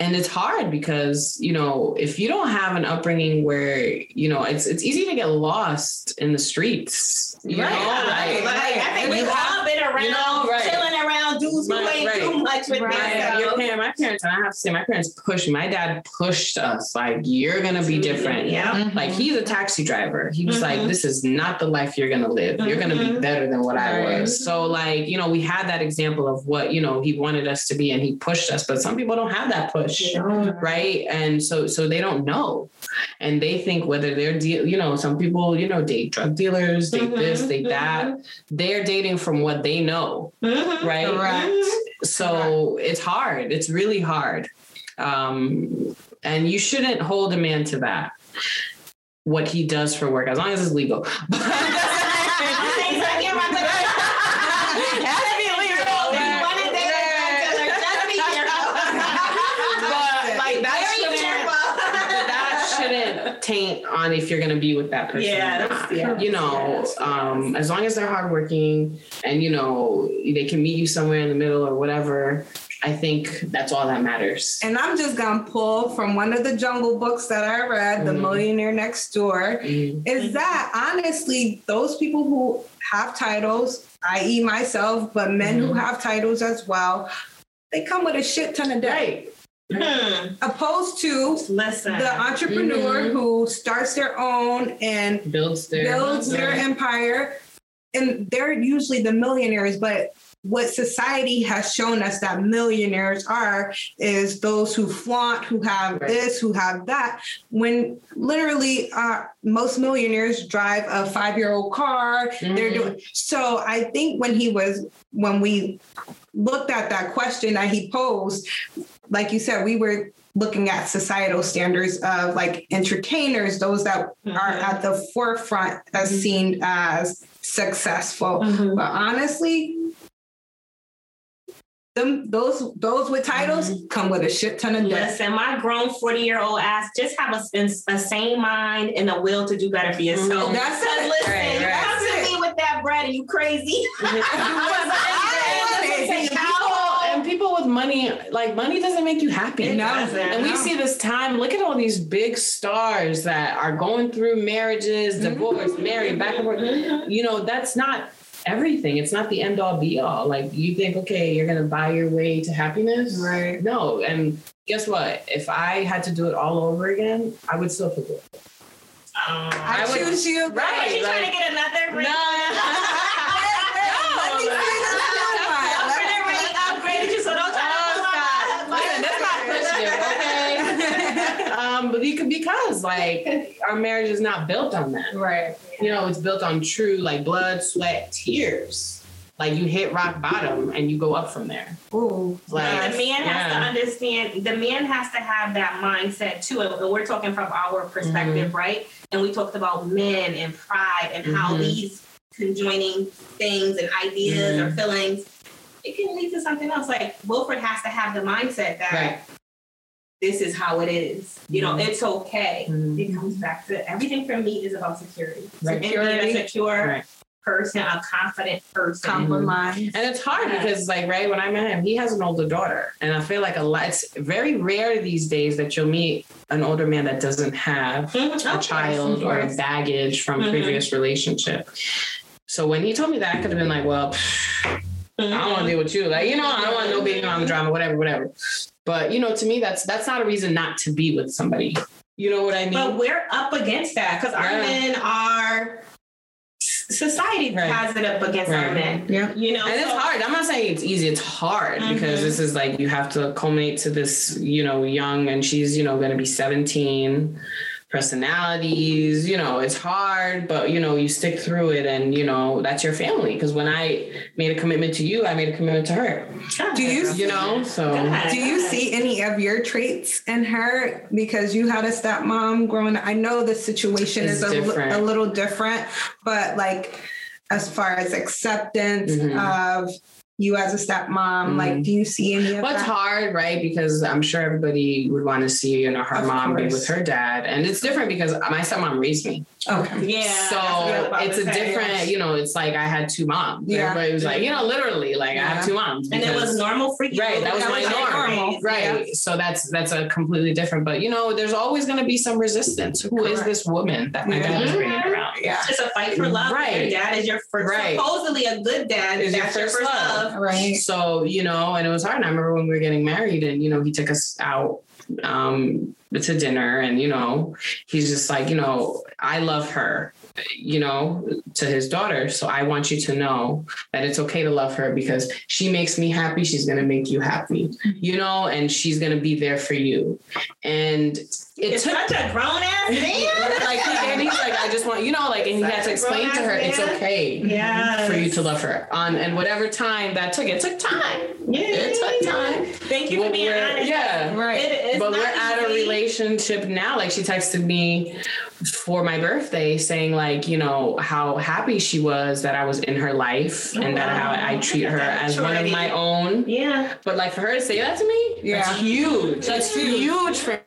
and it's hard because you know if you don't have an upbringing where you know it's it's easy to get lost in the streets you right, know right, like. I think you we've have- all been around, you know, right. Chilling around dudes Right, ain't right. too much with Right. right. my, your parent, my parents, and I have to say, my parents pushed. My dad pushed us. Like, you're gonna be different. Yeah. Mhm. Like he's a taxi driver. He was like, Mhm. "This is not the life you're gonna live. You're gonna be Mhm. better than what I was." So, like, you know, we had that example of what you know he wanted us to be, and he pushed us. But some people don't have that push, right? And so, so they don't know, and they think whether they're, de- you know, some people, you know, date drug dealers, date this, date that. They're dating from what they know, Mhm. right? So it's hard. It's really hard. Um, and you shouldn't hold a man to that. What he does for work, as long as it's legal. Exactly. It has to be legal. If you want to date a drug dealer, just be careful. But like that Very shouldn't, careful. that shouldn't taint on if you're gonna be with that person. Yeah, or that's- not. yeah. You know, um, as long as they're hardworking and you know they can meet you somewhere in the middle or whatever, I think that's all that matters. And I'm just gonna pull from one of the jungle books that I read, The Mhm. Millionaire Next Door, Mhm. is that honestly, those people who have titles, i.e., myself, but men who Mhm. have titles as well, they come with a shit ton of debt. Right. Hmm. Opposed to Listen. the entrepreneur Mhm. who starts their own and Builds their builds their empire. And they're usually the millionaires, but what society has shown us that millionaires are is those who flaunt, who have Right. this, who have that. When literally uh, most millionaires drive a five year old car, they're Mhm. doing so. I think when he was, when we looked at that question that he posed, like you said, we were looking at societal standards of like entertainers, those that are Mhm. at the forefront as Mhm. seen as successful. Mhm. But honestly, them those those with titles come with a shit ton of debt. Listen, my grown 40 year old ass just have a, a sane mind and a will to do better for yourself. Mhm. That's it. listen, Right, right. come to me with that bread and you crazy. I And people, and people with money, like money doesn't make you happy. It doesn't. And we No. see this time, look at all these big stars that are going through marriages, mm-hmm. divorce, married, back and forth. You know, that's not everything. It's not the end all be all. Like you think, okay, you're gonna buy your way to happiness. Right. No. And guess what? If I had to do it all over again, I would still pick it. Oh. I, I would- choose you. Right. Are you trying to get another ring? Let me see this I'm number. gonna really upgrade you, so don't try Oh, to stop. pull out. Listen, that's not pushing it, okay? um, but you could because like our marriage is not built on that. Right. You know, it's built on true like blood, sweat, tears. Like you hit rock bottom and you go up from there. Ooh. Like the man has to understand the man has to have that mindset too and we're talking from our perspective Mm-hmm. right and we talked about men and pride and how Mhm. these conjoining things and ideas Mm-hmm. or feelings it can lead to something else like Wilfred has to have the mindset that Right. This is how it is you know Mhm. it's okay Mhm. it comes back to everything for me is about security Right. so being a secure Right. person a confident person Compromise. And it's hard Yeah. because, like, right when I met him, he has an older daughter, and I feel like a lot. It's very rare these days that you'll meet an older man that doesn't have a child or a baggage from Mhm. previous relationship. So when he told me that, I could have been like, well, I don't want to deal with you. Like, you know, I don't want no baby mama drama, whatever, whatever. But you know, to me, that's that's not a reason not to be with somebody. You know what I mean? But we're up against that because our Yeah. men are society Right. has it up against our men. Yeah. You know, and it's hard. I'm not saying it's easy. It's hard because Mhm. this is like you have to culminate to this, you know, young, and she's, you know, going to be 17. Personalities, you know, it's hard, but you know, you stick through it, and you know, that's your family. Because when I made a commitment to you, I made a commitment to her. Do you You know, so God. Do you see any of your traits in her because you had a stepmom growing up? I know the situation It's is a, li- different. a little different, but like as far as acceptance Mhm. of you as a stepmom, Mhm. like do you see any of Well, it's that? hard, right? Because I'm sure everybody would want to see, you know, her Of mom be with her dad. And it's different because my stepmom raised me. Okay. Yeah. that's what I was so it's a say. different, you know, it's like I had two moms. Yeah. Everybody was like, you know, literally, like I have two moms. And it was normal for you. Right, that was That my was norm. normal. Right. So that's that's a completely different. But you know, there's always gonna be some resistance. Who is Correct. this woman that my dad is Mhm. bringing around? Yeah. It's a fight for love. Right. Your dad is your first, Right. supposedly a good dad. Is your That's first love. Right. So, you know, and it was hard. And I remember when we were getting married and, you know, he took us out um to dinner and, you know, he's just like, you know, I love her, you know, to his daughter. So I want you to know that it's okay to love her because she makes me happy. She's gonna make you happy, you know, and she's gonna be there for you. And it It's took such a grown ass man. like and he's like, I just want, you know, like, and he had to explain to her, it's okay Yes. for you to love her on and whatever time that took. It took time. Yeah. It took time. Thank you for being honest. yeah. Right. It but we're at a relationship now. Like she texted me for my birthday saying like, you know, how happy she was that I was in her life oh, and that how I treat her as one of my own. Yeah. But like for her to say that to me, Yeah. that's huge. That's huge for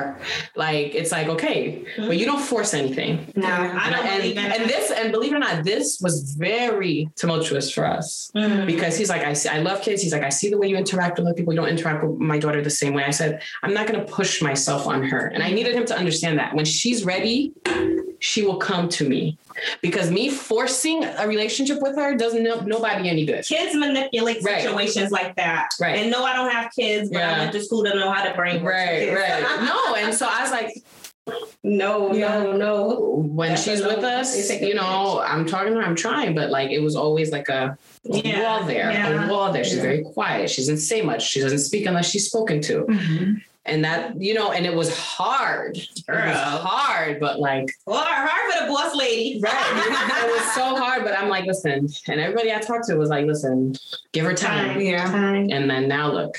are like it's like okay but you don't force anything. No, I don't and, believe and this and believe it or not this was very tumultuous for us. Mhm. because he's like I see I love kids. He's like I see the way you interact with other people. You don't interact with my daughter the same way. I said I'm not going to push myself on her. And I needed him to understand that. When she's ready she will come to me because me forcing a relationship with her doesn't no, nobody any good Kids manipulate Right. situations like that. Right. And no, I don't have kids, but Yeah. I went to school to know how to bring. right kids. right no and so I was like No, no, no. when That's she's with us, They take you know, I'm talking to her, I'm trying, but like it was always like a, a Yeah, wall there, yeah. a wall there. She's Yeah. very quiet. She doesn't say much. She doesn't speak unless she's spoken to. Mhm. And that, you know, and it was hard. It was hard, but like, Or hard for the boss lady. right. it was so hard, but I'm like, listen. And everybody I talked to was like, listen, give her time. Yeah. Time. And then now look.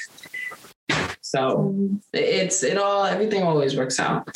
So it's, it all, everything always works out.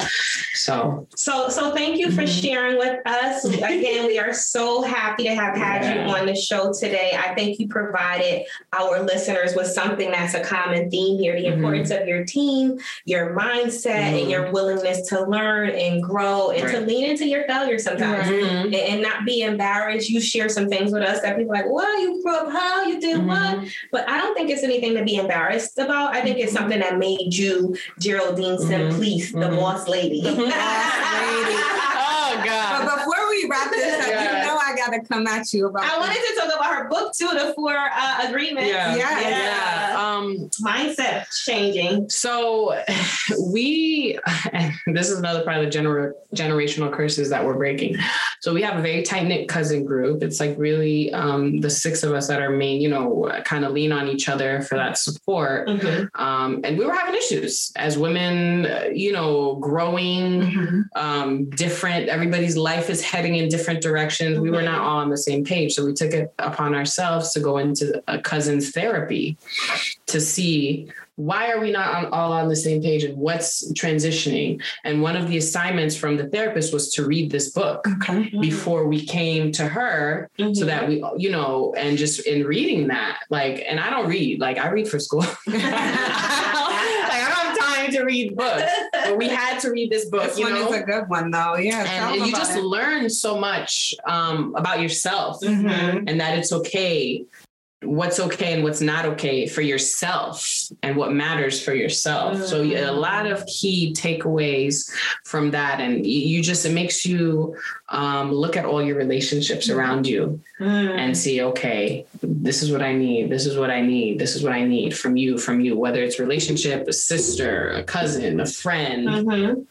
So So, so thank you for Mhm. sharing with us. Again, we are so happy to have had you on the show today. I think you provided our listeners with something that's a common theme here: the Mhm. importance of your team, your mindset, Mhm. and your willingness to learn and grow, and to lean into your failures sometimes. Right. Mhm. And and not be embarrassed. You share some things with us that people are like, well, you grew up how you did what? Mhm. But I don't think it's anything to be embarrassed about. I think it's something that made you Geraldine Mhm. Simplice, the Mhm. boss lady. The boss lady. oh God. But before we wrap this up, Yeah. You know I gotta come at you about I wanted to talk about her book too, the four uh, agreements. yeah. Yeah. Yeah. Um, Mindset changing. So we, and this is another part of the gener- generational curses that we're breaking. So we have a very tight knit cousin group. It's like really um, the six of us that are main, you know, kind of lean on each other for that support. Um, and we were having issues as women, uh, you know, growing, Mhm. um, different. Everybody's life is heading in different directions. We were not all on the same page, so we took it upon ourselves to go into a cousin's therapy to see why are we not on, all on the same page and what's transitioning. And one of the assignments from the therapist was to read this book Okay. before we came to her so mm-hmm. that we you know and just in reading that like and i don't read like i read for school like i don't have time to read books but we had to read this book This you one know is a good one though. Yeah. and, you just it. learn so much um, about yourself Mhm. and that it's okay what's okay and what's not okay for yourself and what matters for yourself. So a lot of key takeaways from that, and you just it makes you um, look at all your relationships around you and see, okay, this is what I need. This is what I need. This is what I need from you, from you. Whether it's relationship, a sister, a cousin, a friend. Mhm.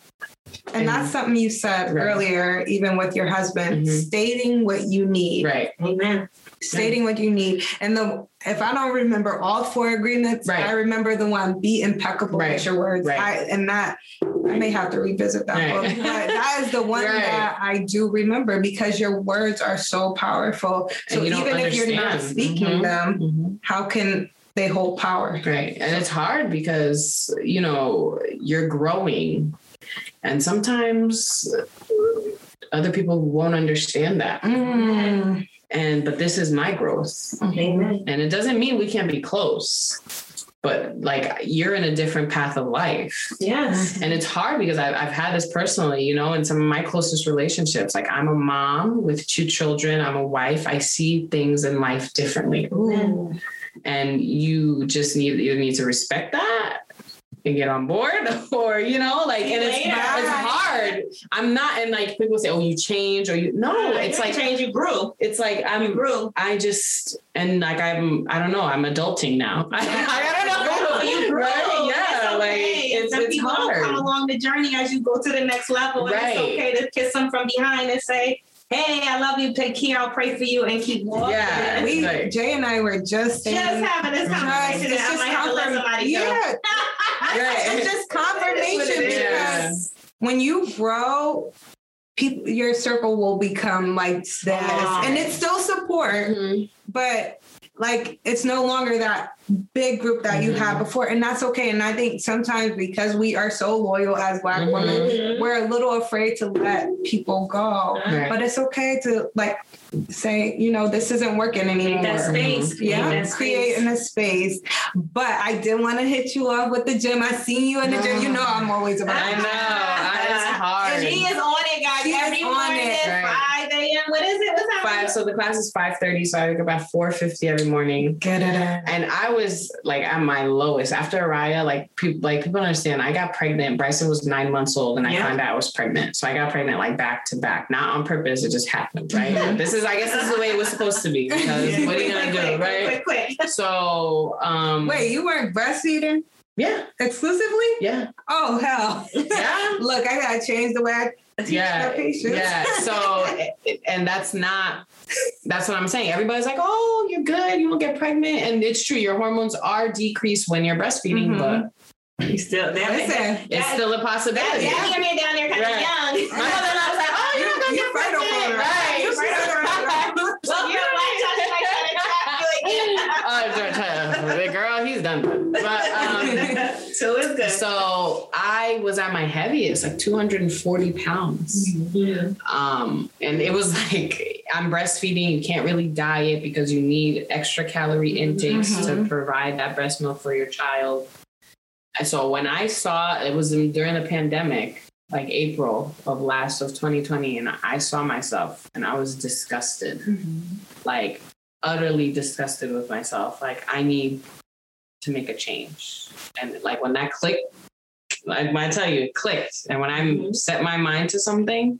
And that's something you said Right. earlier, even with your husband, Mhm. stating what you need. Right. Amen. Stating what you need. And the if I don't remember all four agreements, Right. I remember the one be impeccable Right. with your words. Right. I, and that I may have to revisit that book. But that is the one that I do remember because your words are so powerful. So even don't if you're not understand. speaking Mhm. them, Mhm. how can they hold power? Right. And it's hard because, you know, you're growing. And sometimes other people won't understand that. Mm. And, but this is my growth. Amen. And it doesn't mean we can't be close, but like you're in a different path of life. Yes. And it's hard because I've, I've had this personally, you know, in some of my closest relationships. Like I'm a mom with two children, I'm a wife. I see things in life differently. Amen. and you just need you need to respect that and get on board or you know like and it's, it's hard i'm not and like people say oh you change or you no it's You like change. You grew. it's like i'm grew. i just and like i'm i don't know i'm adulting now i, I don't know You grew. right yeah It's like it's, Some it's people hard come along the journey as you go to the next level. And Right. it's okay to kiss them from behind and say, "Hey, I love you. Take care. I'll pray for you," and keep walking. Yeah. We Right. Jay and I were just saying Just having this conversation, it's just have to let confirm- yeah, Right. it's just confirmation It is what it is. because when you grow, people your circle will become like that, and it's still support, Mhm. but like it's no longer that big group that you Mhm. had before, and that's okay. And I think sometimes because we are so loyal as Black Mhm. women, we're a little afraid to let people go. Right. But it's okay to like say, you know, this isn't working anymore. That space. Yeah, Make that space. creating a space. But I did want to hit you up with the gym. I seen you in the gym. You know I'm always about I know. It's hard. And she is on it, guys. She Every on morning, it. at 5 a.m. What is it? What's Five. So the class is five thirty. So I wake up at four fifty every morning. Get it. And I was like at my lowest after Araya. Like people, like people understand. I got pregnant. Bryson was nine months old, and I Yeah. found out I was pregnant. So I got pregnant like back to back, not on purpose. It just happened, right? This is, I guess, this is the way it was supposed to be. Because what are you gonna do, quick, right? Quick, quick, quick. So, um, Wait, you weren't breastfeeding yeah, exclusively? yeah, Oh hell. yeah. Look, I gotta change the way I teach yeah, yeah. So, and that's not. That's what I'm saying. Everybody's like, "Oh, you're good. You won't get pregnant," and it's true. Your hormones are decreased when you're breastfeeding, Mhm. but You still there? Listen, it's still a That, possibility. that area down there kind of Right. young. My mother-in-law was like, "Oh, you're not gonna You get fertile pregnant, for it. right?" You She's fertile like, for it. Well, you're a black child, you might try to trap you again. Oh, don't tell- that. But um, so it's good. so I was at my heaviest, like 240 pounds. Um, and it was like I'm breastfeeding. You can't really diet because you need extra calorie intakes to provide that breast milk for your child. And so when I saw it was in, during the pandemic, like April of last of 2020, and I saw myself and I was disgusted, like utterly disgusted with myself. Like I need to make a change. And like when that clicked, like when I tell you, it clicked. And when I set my mind to something,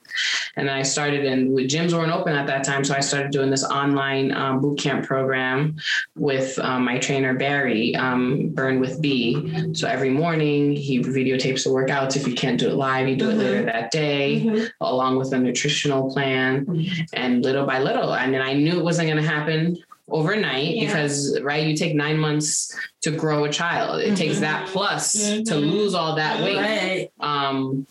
and I started, and gyms weren't open at that time, so I started doing this online um, boot camp program with um, my trainer Barry, um, Burn with B. So every morning he videotapes the workouts. If you can't do it live, you do it later that day, along with a nutritional plan, and little by little. And then I knew it wasn't going to happen overnight Yeah. because right you take nine months to grow a child it takes that plus to Mhm. lose all that weight Right. um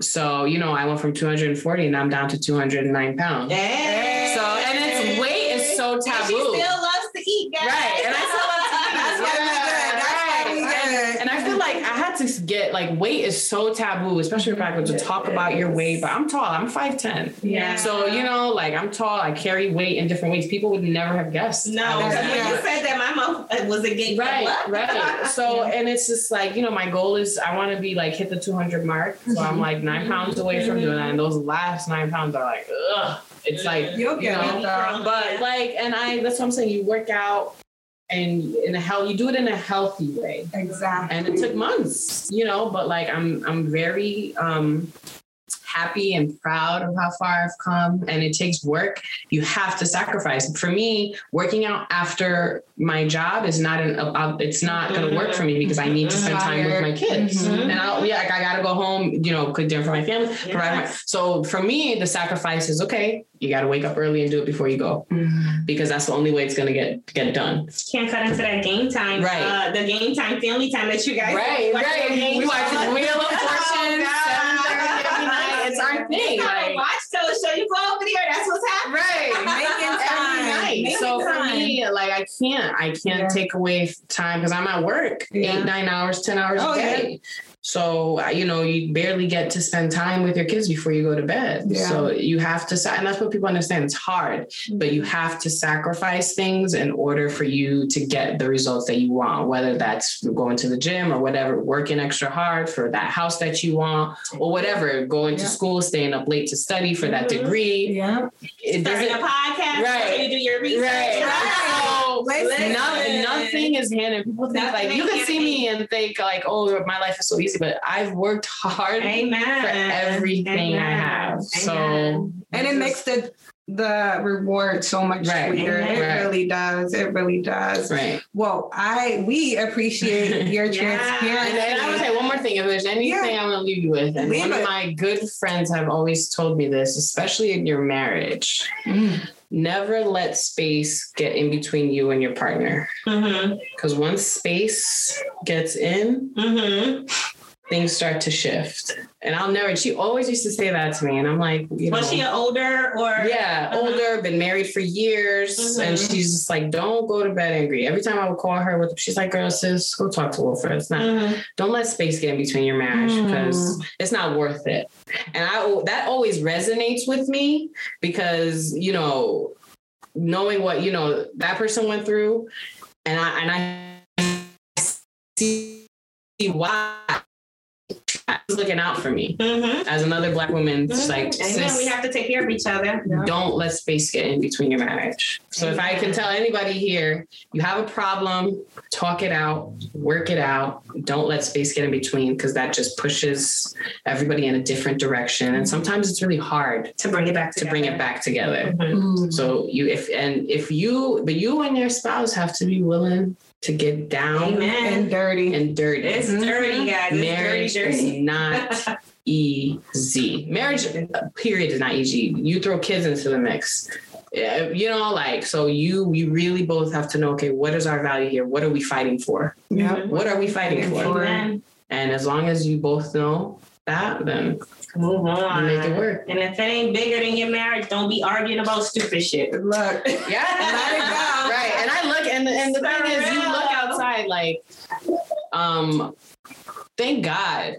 so you know i went from 240 and i'm down to 209 pounds Hey. so and it's weight is so And she taboo still loves to eat, guys. Right, and I still love to eat. That's why we good. That's why we good. and I feel like I had to get like weight is so taboo, especially if I go to talk about your weight. But I'm tall. I'm five ten. Yeah. So you know, like I'm tall. I carry weight in different ways. People would never have guessed. No, I was because that when you said that, my mouth uh, was a gate. Right, right. So, and it's just like, you know, my goal is I want to be like hit the 200 mark. So I'm like nine pounds away from doing that. And those last nine pounds are like, ugh. It's like, You'll you know, but like, and I, that's what I'm saying. You work out, and in a health you do it in a healthy way Exactly. and it took months you know but like i'm i'm very um happy and proud of how far i've come and it takes work you have to sacrifice for me working out after my job is not an uh, it's not going to work for me because i need to spend time with my kids Mhm. and i yeah like i gotta go home you know cook dinner for my family provide my, so for me the sacrifice is okay you gotta wake up early and do it before you go Mhm. because that's the only way it's gonna get get done Can't cut into that game time. Right. Uh, the game time, family time that you guys watch your game We watch. Wheel of Fortune, Oh, 7:30 every night. It's our thing. You Like, watch. You go over there. That's what's happening. right. Making time. Making So for me, like I can't, I can't Yeah. take away time because I'm at work Yeah. eight, nine hours, ten hours Oh, a yeah. Day. So you know, you barely get to spend time with your kids before you go to bed. Yeah. So you have to, and that's what people understand. It's hard, but you have to sacrifice things in order for you to get the results that you want. Whether that's going to the gym or whatever, working extra hard for that house that you want, or whatever, going to school, staying up late to study for that Mhm. degree. Yeah. It Starting doesn't. a podcast. Right. So you do your research. Right. So Listen. nothing, nothing is handed. People think Nothing like you can see me and think like, oh, my life is so easy, but I've worked hard Amen. for everything I Amen. have. So And it makes the the reward so much Right. sweeter. It really does. It really does. right. Well, I we appreciate your Yeah. transparency. And, I would say one more thing. If there's anything Yeah. I'm gonna leave you with, and Leave one it. of my good friends have always told me this, especially in your marriage. Mm. Never let space get in between you and your partner. Mm-hmm. Because once space gets in, Mm-hmm. Things start to shift. And I'll never, she always used to say that to me. And I'm like, you know. Was she older or? yeah, Uh-huh. older, been married for years. And Mhm. she's just like, don't go to bed angry. Every time I would call her with, she's like, girl, sis, go talk to Wilfred. It's not, Mhm. don't let space get in between your marriage Mm. because it's not worth it. And I, that always resonates with me because, you know, knowing what, you know, that person went through and I, and I see why she's looking out for me Mhm. as another black woman. It's like, Amen. we have to take care of each other. don't let space get in between your marriage. So if I can tell anybody here, you have a problem, talk it out, work it out. Don't let space get in between because that just pushes everybody in a different direction. And sometimes it's really hard To bring it back to bring it back together. Mhm. Mm. So you if and if you but you and your spouse have to be willing to get down Amen. and dirty. and dirty. It's dirty, mm-hmm. guys. It's Marriage dirty, is not easy. Marriage, period, is not easy. You throw kids into the mix. You know, like so. You you really both have to know. Okay, what is our value here? What are we fighting for? Yep. What are we fighting Fighting for? for. Amen. And as long as you both know that, then Move on. make it work. And if it ain't bigger than your marriage, don't be arguing about stupid shit. Good luck. Yeah, Let it go. Right, and I look, and and the thing is, you look outside, like, um, thank God.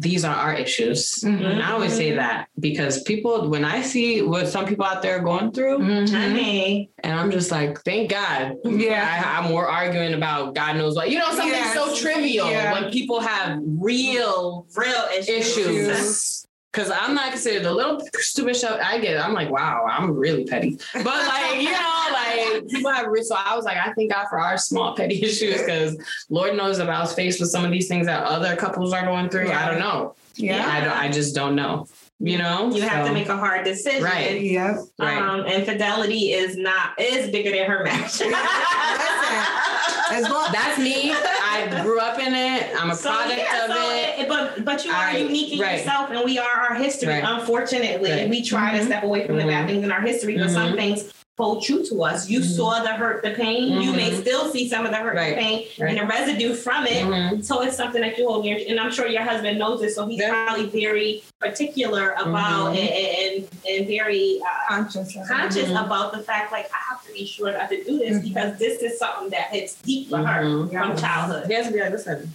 These are our issues. Mhm. And I always say that because people, when I see what some people out there are going through, Mhm. Honey. and I'm just like, thank God. Yeah. I, I'm more arguing about God knows what. You know, something Yes. so trivial Yeah. when people have real Real issues. issues. Cause I'm not considered the little stupid stuff I get. it. I'm like, wow, I'm really petty. But like, you know, like people have so I was like, I thank God for our small petty issues because Lord knows if I was faced with some of these things that other couples are going through. I don't know. Yeah. I don't I just don't know. You know? You have So, to make a hard decision. Right. Yep. right. Um, and fidelity is not is bigger than her match. As long That's me. I grew up in it. I'm a So, product yeah, of so it. But but you are Right, unique in right. yourself, and we are our history. Right. Unfortunately, Right. we try to Mhm. step away from the bad things in our history, but some Mhm. things hold true to us. You Mhm. saw the hurt, the pain. You may Mhm. still see some of the hurt, Right, the pain, right. and the residue from it. Mhm. So it's something that you hold near, and I'm sure your husband knows this. So he's Yeah. probably very particular about Mhm. and, and and very uh, conscious. of it. conscious Mhm. about the fact like I have to be sure not to do this because this is something that hits deep for her Mhm. from childhood. He has to be like, listen,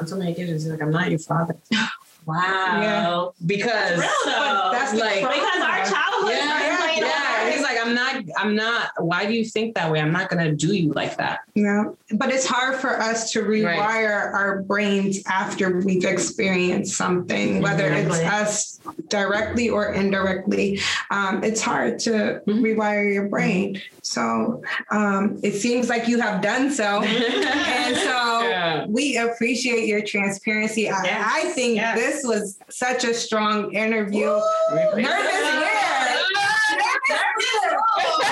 on so many occasions, he's like, I'm not your father. Wow. Because Real though. That's Like- because our childhood Yeah, starts playing yeah, Yeah, he's like, I'm not, I'm not, why do you think that way? I'm not gonna do you like that. Yeah, but it's hard for us to rewire our brains after we've experienced something, whether it's us directly or indirectly. Um, it's hard to Mhm. rewire your brain. So um, it seems like you have done so. and so Yeah. we appreciate your transparency. I, Yes, I think yes. this was such a strong interview. Nervous, yeah. Oh,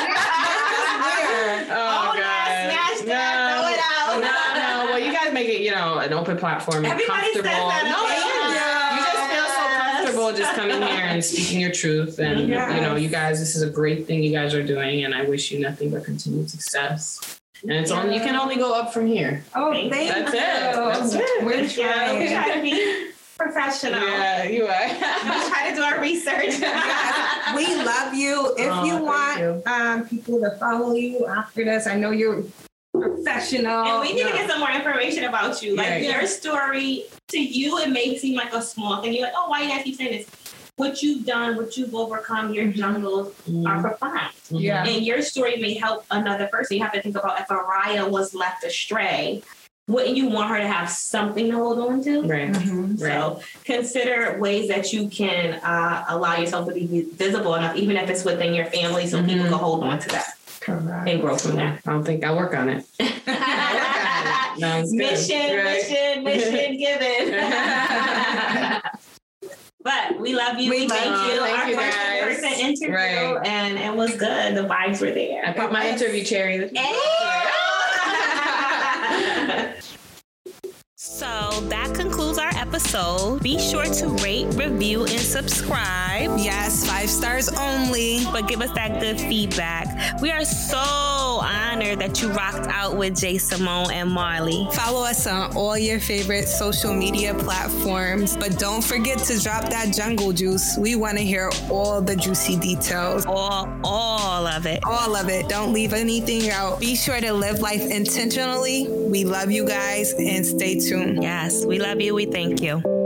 Oh, yeah, smash that, throw it out. No, no. Well, you guys make it, you know, an open platform. Everybody says comfortable. that No, it is. us. You just feel so comfortable just coming here and speaking your truth. And, Yes. you know, you guys, this is a great thing you guys are doing. And I wish you nothing but continued success. And it's only, you can only go up from here. Oh, thank That's you. it. That's it. We're. Trying. try to be professional. Yeah, you are. We try to do our research. Yes, we love you. If Oh, you want you. Um, people to follow you after this, I know you're professional. And we need to get some more information about you. Like Right. your story, to you, it may seem like a small thing. You're like, oh, why you guys keep saying this? What you've done, what you've overcome, your mm-hmm. jungles are mm-hmm. profound. Mm-hmm. Yeah. And your story may help another person. You have to think about if Araya was left astray, wouldn't you want her to have something to hold on to? Right. Mhm. So consider ways that you can uh, allow yourself to be visible enough, even if it's within your family, so people Mhm. can hold on to that Correct. and grow from there. I don't think I'll work on it. Sounds good. mission, Right. mission, mission given. but we love you. We We, love thank you. you. Thank Our you, first guys. person interview, Right. and it was good. The vibes were there. I put my interview cherry. Hey! So that concludes our episode. Be sure to rate, review, and subscribe. Yes, five stars only. But give us that good feedback. We are so honored that you rocked out with Jay Simone and Marley. Follow us on all your favorite social media platforms. But don't forget to drop that jungle juice. We want to hear all the juicy details. All, all of it. All of it. Don't leave anything out. Be sure to live life intentionally. We love you guys and stay tuned. Yes, we love you. We thank you. Thank you.